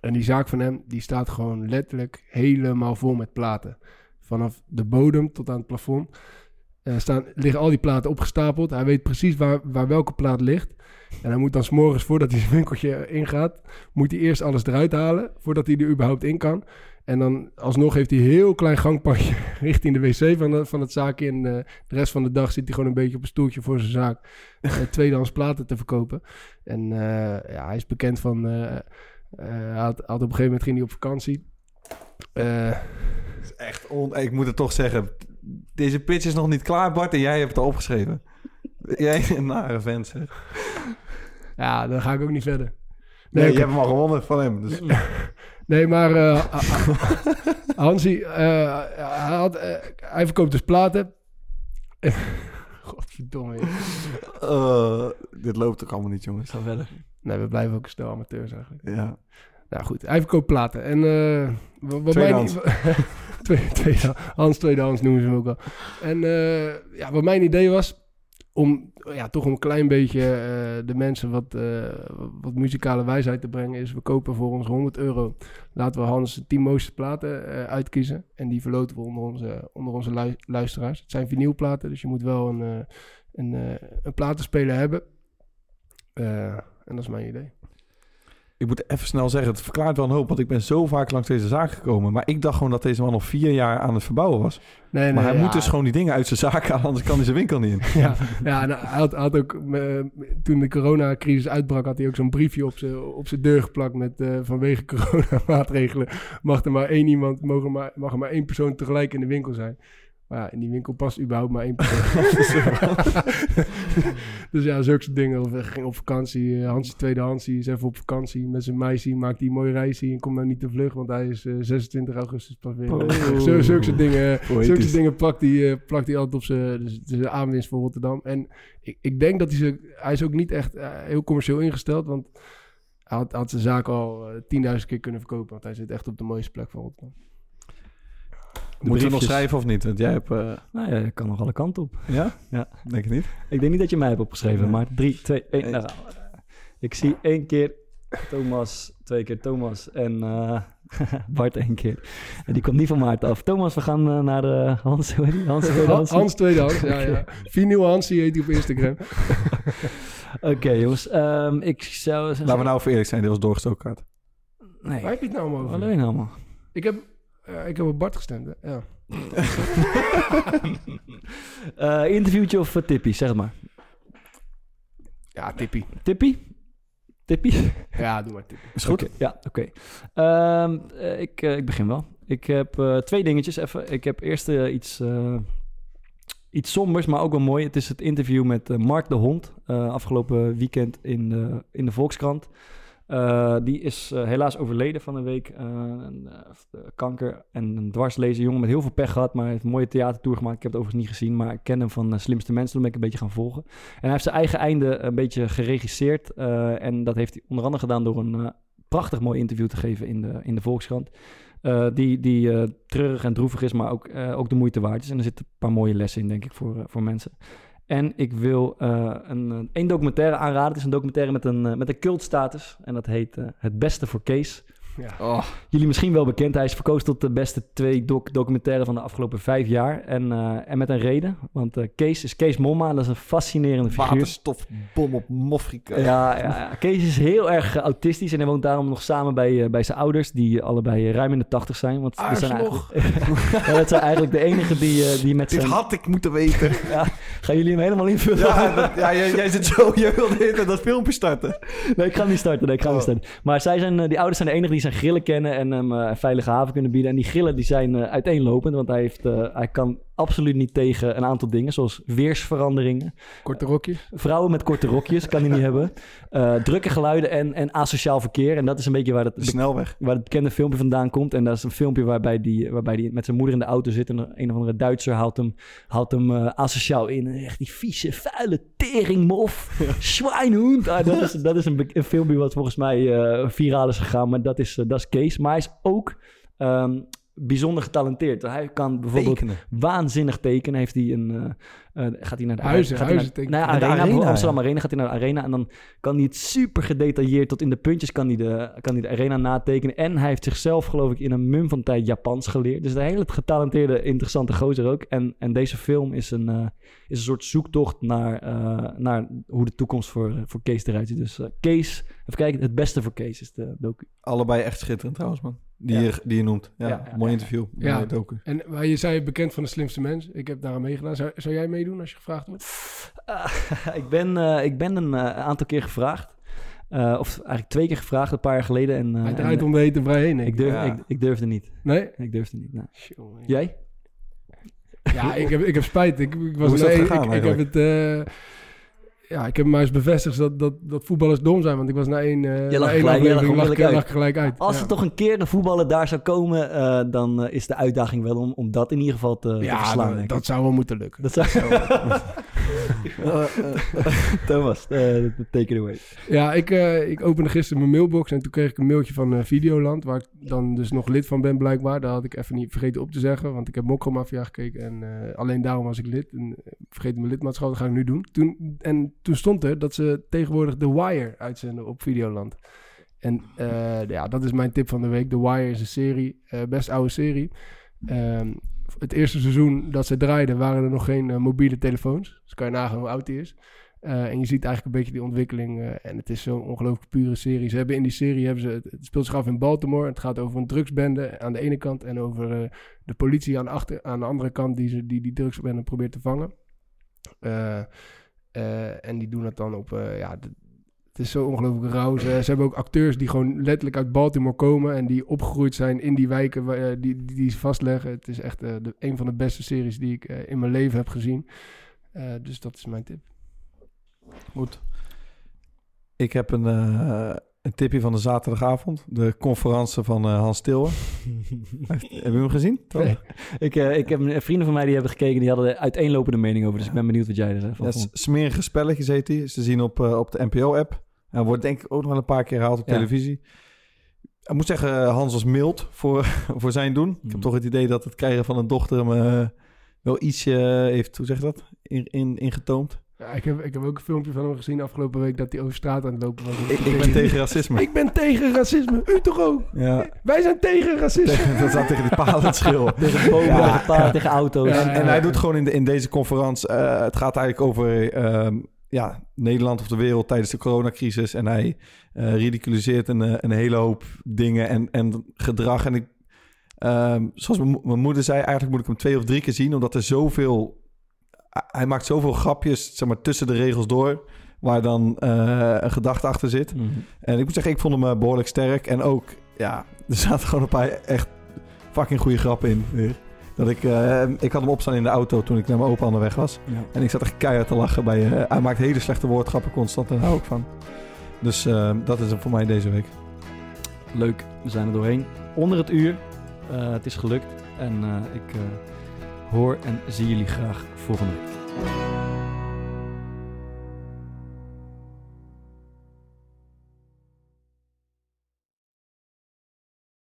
En die zaak van hem, die staat gewoon letterlijk helemaal vol met platen. Vanaf de bodem tot aan het plafond. Eh, staan, liggen al die platen opgestapeld. Hij weet precies waar, waar welke plaat ligt. En hij moet dan s'morgens, voordat hij zijn winkeltje ingaat, moet hij eerst alles eruit halen, voordat hij er überhaupt in kan. En dan alsnog heeft hij een heel klein gangpadje richting de wc van, de- van het zaakje. En eh, de rest van de dag zit hij gewoon een beetje op een stoeltje voor zijn zaak eh, tweedehands platen te verkopen. En ja, hij is bekend van... hij had, had op een gegeven moment ging hij op vakantie. Eh, is echt on... Ik moet het toch zeggen. Deze pitch is nog niet klaar, Bart. En jij hebt het al opgeschreven. Jij een nare vent, zeg. ja, dan ga ik ook niet verder. Nee, oké. je hebt hem al gewonnen van hem. Dus... Nee, maar eh, ah, ah, Hansie, eh, hij, had, eh, hij verkoopt dus platen. Godverdomme. Eh, dit loopt ook allemaal niet, jongens. Ga verder. Nee, we blijven ook een stel amateurs eigenlijk. Ja. Nou goed, hij verkoopt platen. En eh wat, Tweedehands. Twee, tweede, Hans Tweedehands noemen ze hem ook al. En eh, ja, wat mijn idee was... om ja, toch een klein beetje eh, de mensen wat, wat muzikale wijsheid te brengen... is we kopen voor ons 100 euro. Laten we Hans de 10 mooiste platen uitkiezen. En die verloten we onder onze, onder onze lu- luisteraars. Het zijn vinylplaten, dus je moet wel een, een, een platenspeler hebben. En dat is mijn idee. Ik moet even snel zeggen, het verklaart wel een hoop. Want ik ben zo vaak langs deze zaak gekomen. Maar ik dacht gewoon dat deze man al vier jaar aan het verbouwen was. Nee, maar hij ja. moet dus gewoon die dingen uit zijn zaak halen. Anders kan hij zijn winkel niet in. Ja, ja hij had, hij had ook, eh, toen de coronacrisis uitbrak, had hij ook zo'n briefje op zijn op zijn deur geplakt met eh, vanwege coronamaatregelen mag er maar één iemand, mogen maar, mag er maar één persoon tegelijk in de winkel zijn. Maar ja, in die winkel past überhaupt maar één persoon. dus ja, zulke soort dingen. Of hij ging op vakantie, eh, Hansie tweede Hansie is even op vakantie met zijn meisje, maakt die een mooie reis en komt nou niet te vlug, want hij is eh, 26 augustus pas weer. Oh. Zulke soort dingen. Zulke soort dingen plakt hij, eh, plakt hij altijd op zijn, dus- dus aanwinst voor Rotterdam. En ik, ik denk dat hij ze... Hij is ook niet echt eh, heel commercieel ingesteld, want hij had, had zijn zaak al eh, 10.000 keer kunnen verkopen. Want hij zit echt op de mooiste plek van Rotterdam. Moeten we nog schrijven of niet? Want jij hebt... eh, Nou ja, je kan nog alle kanten op. ja? Ja. Denk ik niet. Ik denk niet dat je mij hebt opgeschreven, Nee. maar 3, 2, 1. Nee. Nou, ik zie één keer Thomas, twee keer Thomas en eh, Bart één keer. En die komt niet van Maarten af. Thomas, we gaan eh, naar de Hans. Hoe heet die? Hans, tweede Hans, Hans. tweedehands, ja, ja. Vinyl Hansie heet hij op Instagram. Oké, jongens. ehm, ik zou. Laten we nou voor eerlijk zijn. Dit was doorgestoken kaart. Nee, Waar heb je het nou over? alleen allemaal. Ik heb, eh, ik heb op Bart gestemd, hè. ja. Eh, interviewtje of uh, tippie, zeg het maar. Ja, tippie. Tippie? Tippie? Ja, doe maar tippie. Is goed? Oké, ja, oké. Ehm, eh, ik, eh, ik begin wel. Ik heb eh, twee dingetjes even. Ik heb eerst eh, iets, eh, iets sombers, maar ook wel mooi. Het is het interview met eh, Mark de Hond. eh, afgelopen weekend in de, in de Volkskrant. Eh, die is eh, helaas overleden van een week. eh, kanker en een dwarslezen jongen met heel veel pech gehad. Maar hij heeft een mooie theatertour gemaakt. Ik heb het overigens niet gezien, maar ik ken hem van Slimste Mensen. Toen ben ik een beetje gaan volgen. En hij heeft zijn eigen einde een beetje geregisseerd. en dat heeft hij onder andere gedaan door een prachtig mooi interview te geven in de, in de Volkskrant. Die die eh, treurig en droevig is, maar ook, ook de moeite waard is. En er zitten een paar mooie lessen in, denk ik, voor, voor mensen. En ik wil eh, een, een documentaire aanraden. Het is een documentaire met een, eh, met een cultstatus. En dat heet eh, Het Beste voor Kees. Ja. Oh, Jullie misschien wel bekend. Hij is verkozen tot de beste twee doc documentaire van de afgelopen vijf jaar. En, eh, en met een reden. Want eh, Kees is Kees Momma. Dat is een fascinerende figuur. waterstofbom op Mofrika. Ja, ja, ja, Kees is heel erg eh, autistisch en hij woont daarom nog samen bij, bij zijn ouders, die allebei ruim in de tachtig zijn. Want dat zijn, ja, dat zijn eigenlijk de enigen die, die met Dit zijn... had ik moeten weten. Gaan jullie hem helemaal invullen? Ja, dat- ja jij, jij zit zo, jij wilde dat filmpje starten. Nee, ik ga hem niet starten. Nee, ik ga hem Oh. niet starten. Maar zij zijn, die ouders zijn de enigen die zijn grillen kennen en hem eh, een veilige haven kunnen bieden. En die grillen die zijn eh, uiteenlopend, want hij, heeft, eh, hij kan absoluut niet tegen een aantal dingen, zoals weersveranderingen. Korte rokjes. Vrouwen met korte rokjes kan hij niet hebben. Eh, drukke geluiden en, en asociaal verkeer. En dat is een beetje waar snelweg. waar het bekende filmpje vandaan komt. En dat is een filmpje waarbij die, waarbij die met zijn moeder in de auto zit. En een of andere Duitser haalt hem, haalt hem eh, asociaal in. En echt die vieze, vuile teringmof. Schweinhund. Ah, dat is, dat is een, filmpje wat volgens mij eh, viraal is gegaan. Maar dat is, dat is Kees. Maar hij is ook ehm, bijzonder getalenteerd. Hij kan bijvoorbeeld Tekenen. waanzinnig tekenen. Heeft hij een, eh, eh, gaat hij naar de Huizen, gaat hij huizen naar, tekenen. nou ja, Naar de arena, arena, Amsterdam ja. Arena gaat hij naar de arena en dan kan hij het super gedetailleerd tot in de puntjes kan hij de, kan hij de arena natekenen. En hij heeft zichzelf geloof ik in een mum van tijd Japans geleerd. Dus een hele getalenteerde, interessante gozer ook. En, en deze film is een, eh, is een soort zoektocht naar, eh, naar hoe de toekomst voor, voor Kees eruit ziet. Dus eh, Kees, even kijken, het beste voor Kees is de docu. Allebei echt schitterend trouwens, man. Die, Ja. je, die je noemt. Ja, Ja, ja, mooi ja. interview. Ja. Docu. En maar je zei bekend van de slimste mens. Ik heb daar meegedaan. Zou, zou jij meedoen als je gevraagd wordt? Ah, ik, ben, eh, ik ben een eh, aantal keer gevraagd. Eh, of eigenlijk twee keer gevraagd, een paar jaar geleden. En, eh, Hij en, draait om de hete vrij heen. ik, durf, Ja. ik, ik durfde niet. Nee? Ik durfde niet. nou. Jongen. Jij? Ja, ik heb, ik heb spijt. Ik, ik was Hoe is dat nee, gegaan ik, ik heb het... ja, ik heb mij eens bevestigd dat, dat, dat voetballers dom zijn. Want ik was na één, eh Je lag één gelijk- lag lag, lag gelijk uit. Als ja. er toch een keer een voetballer daar zou komen, eh, dan eh, is de uitdaging wel om, om dat in ieder geval te, te Ja, verslaan. dat, zou wel moeten lukken. Dat zou... Thomas, eh take it away. Ja, ik, eh, ik opende gisteren mijn mailbox en toen kreeg ik een mailtje van eh, Videoland, waar ik dan dus nog lid van ben blijkbaar. Daar had ik even niet vergeten op te zeggen, want ik heb Mokromafia gekeken en eh, alleen daarom was ik lid. En vergeten mijn lidmaatschap, dat ga ik nu doen. Toen, en toen stond er dat ze tegenwoordig The Wire uitzenden op Videoland. En eh, ja, dat is mijn tip van de week. The Wire is een serie, eh, best oude serie. Ehm, het eerste seizoen dat ze draaiden waren er nog geen eh, mobiele telefoons. Dus kan je nagaan hoe oud die is. En je ziet eigenlijk een beetje die ontwikkeling. en het is zo'n ongelooflijk pure serie. Ze hebben in die serie, hebben ze, het speelt zich af in Baltimore. Het gaat over een drugsbende aan de ene kant. En over de politie aan achter, aan de andere kant die ze, die, die drugsbende probeert te vangen. Eh, en die doen het dan op, eh, ja, het is zo ongelooflijk rauw. Ze, ze hebben ook acteurs die gewoon letterlijk uit Baltimore komen en die opgegroeid zijn in die wijken waar, eh, die, die, die ze vastleggen. Het is echt de, een van de beste series die ik in mijn leven heb gezien. Dus dat is mijn tip. Goed. Ik heb een, een tipje van de zaterdagavond. De conferentie van eh, Hans Tilwe. Hebben we hem gezien? Nee. ik, eh, ik heb een- vrienden van mij die hebben gekeken, die hadden uiteenlopende mening over. Dus ik ben benieuwd wat jij er van Ja, vond. smerige spelletjes heet hij. Is te zien op, eh, op de NPO-app. En wordt denk ik ook nog wel een paar keer gehaald op Ja. televisie. Ik moet zeggen, eh, Hans was mild voor, voor zijn doen. Ik heb Mhm. toch het idee dat het krijgen van een dochter hem eh, wel ietsje heeft, hoe zeg je dat, in, in, ingetoomd. Ja, ik, heb, ik heb ook een filmpje van hem gezien afgelopen week dat hij over straat aan het lopen was. Ik, ik ben tegen racisme. Ik ben tegen racisme. U toch ook? Ja, Wij zijn tegen racisme. tegen, dat staat tegen die palen schil. Tegen bomen, Ja. tegen tegen auto's. Ja, En, en hij doet gewoon in, de, in deze conferentie... eh, het gaat eigenlijk over ehm, ja, Nederland of de wereld tijdens de coronacrisis. En hij eh, ridiculiseert een, eh, een hele hoop dingen en, en gedrag. En ik, ehm, zoals mijn moeder zei, eigenlijk moet ik hem twee of drie keer zien... omdat er zoveel... Hij maakt zoveel grapjes zeg maar, tussen de regels door... waar dan eh, een gedachte achter zit. Mhm. En ik moet zeggen, ik vond hem eh, behoorlijk sterk. En ook, ja, er zaten gewoon een paar echt fucking goede grappen in. Dat ik, eh, ik had hem opstaan in de auto toen ik naar mijn opa onderweg was. Ja. En ik zat echt keihard te lachen bij je. hij maakt hele slechte woordgrappen constant en daar hou ik van. Dus dat is hem voor mij deze week. Leuk, we zijn er doorheen. Onder het uur. Het is gelukt. En ik hoor en zie jullie graag volgende week.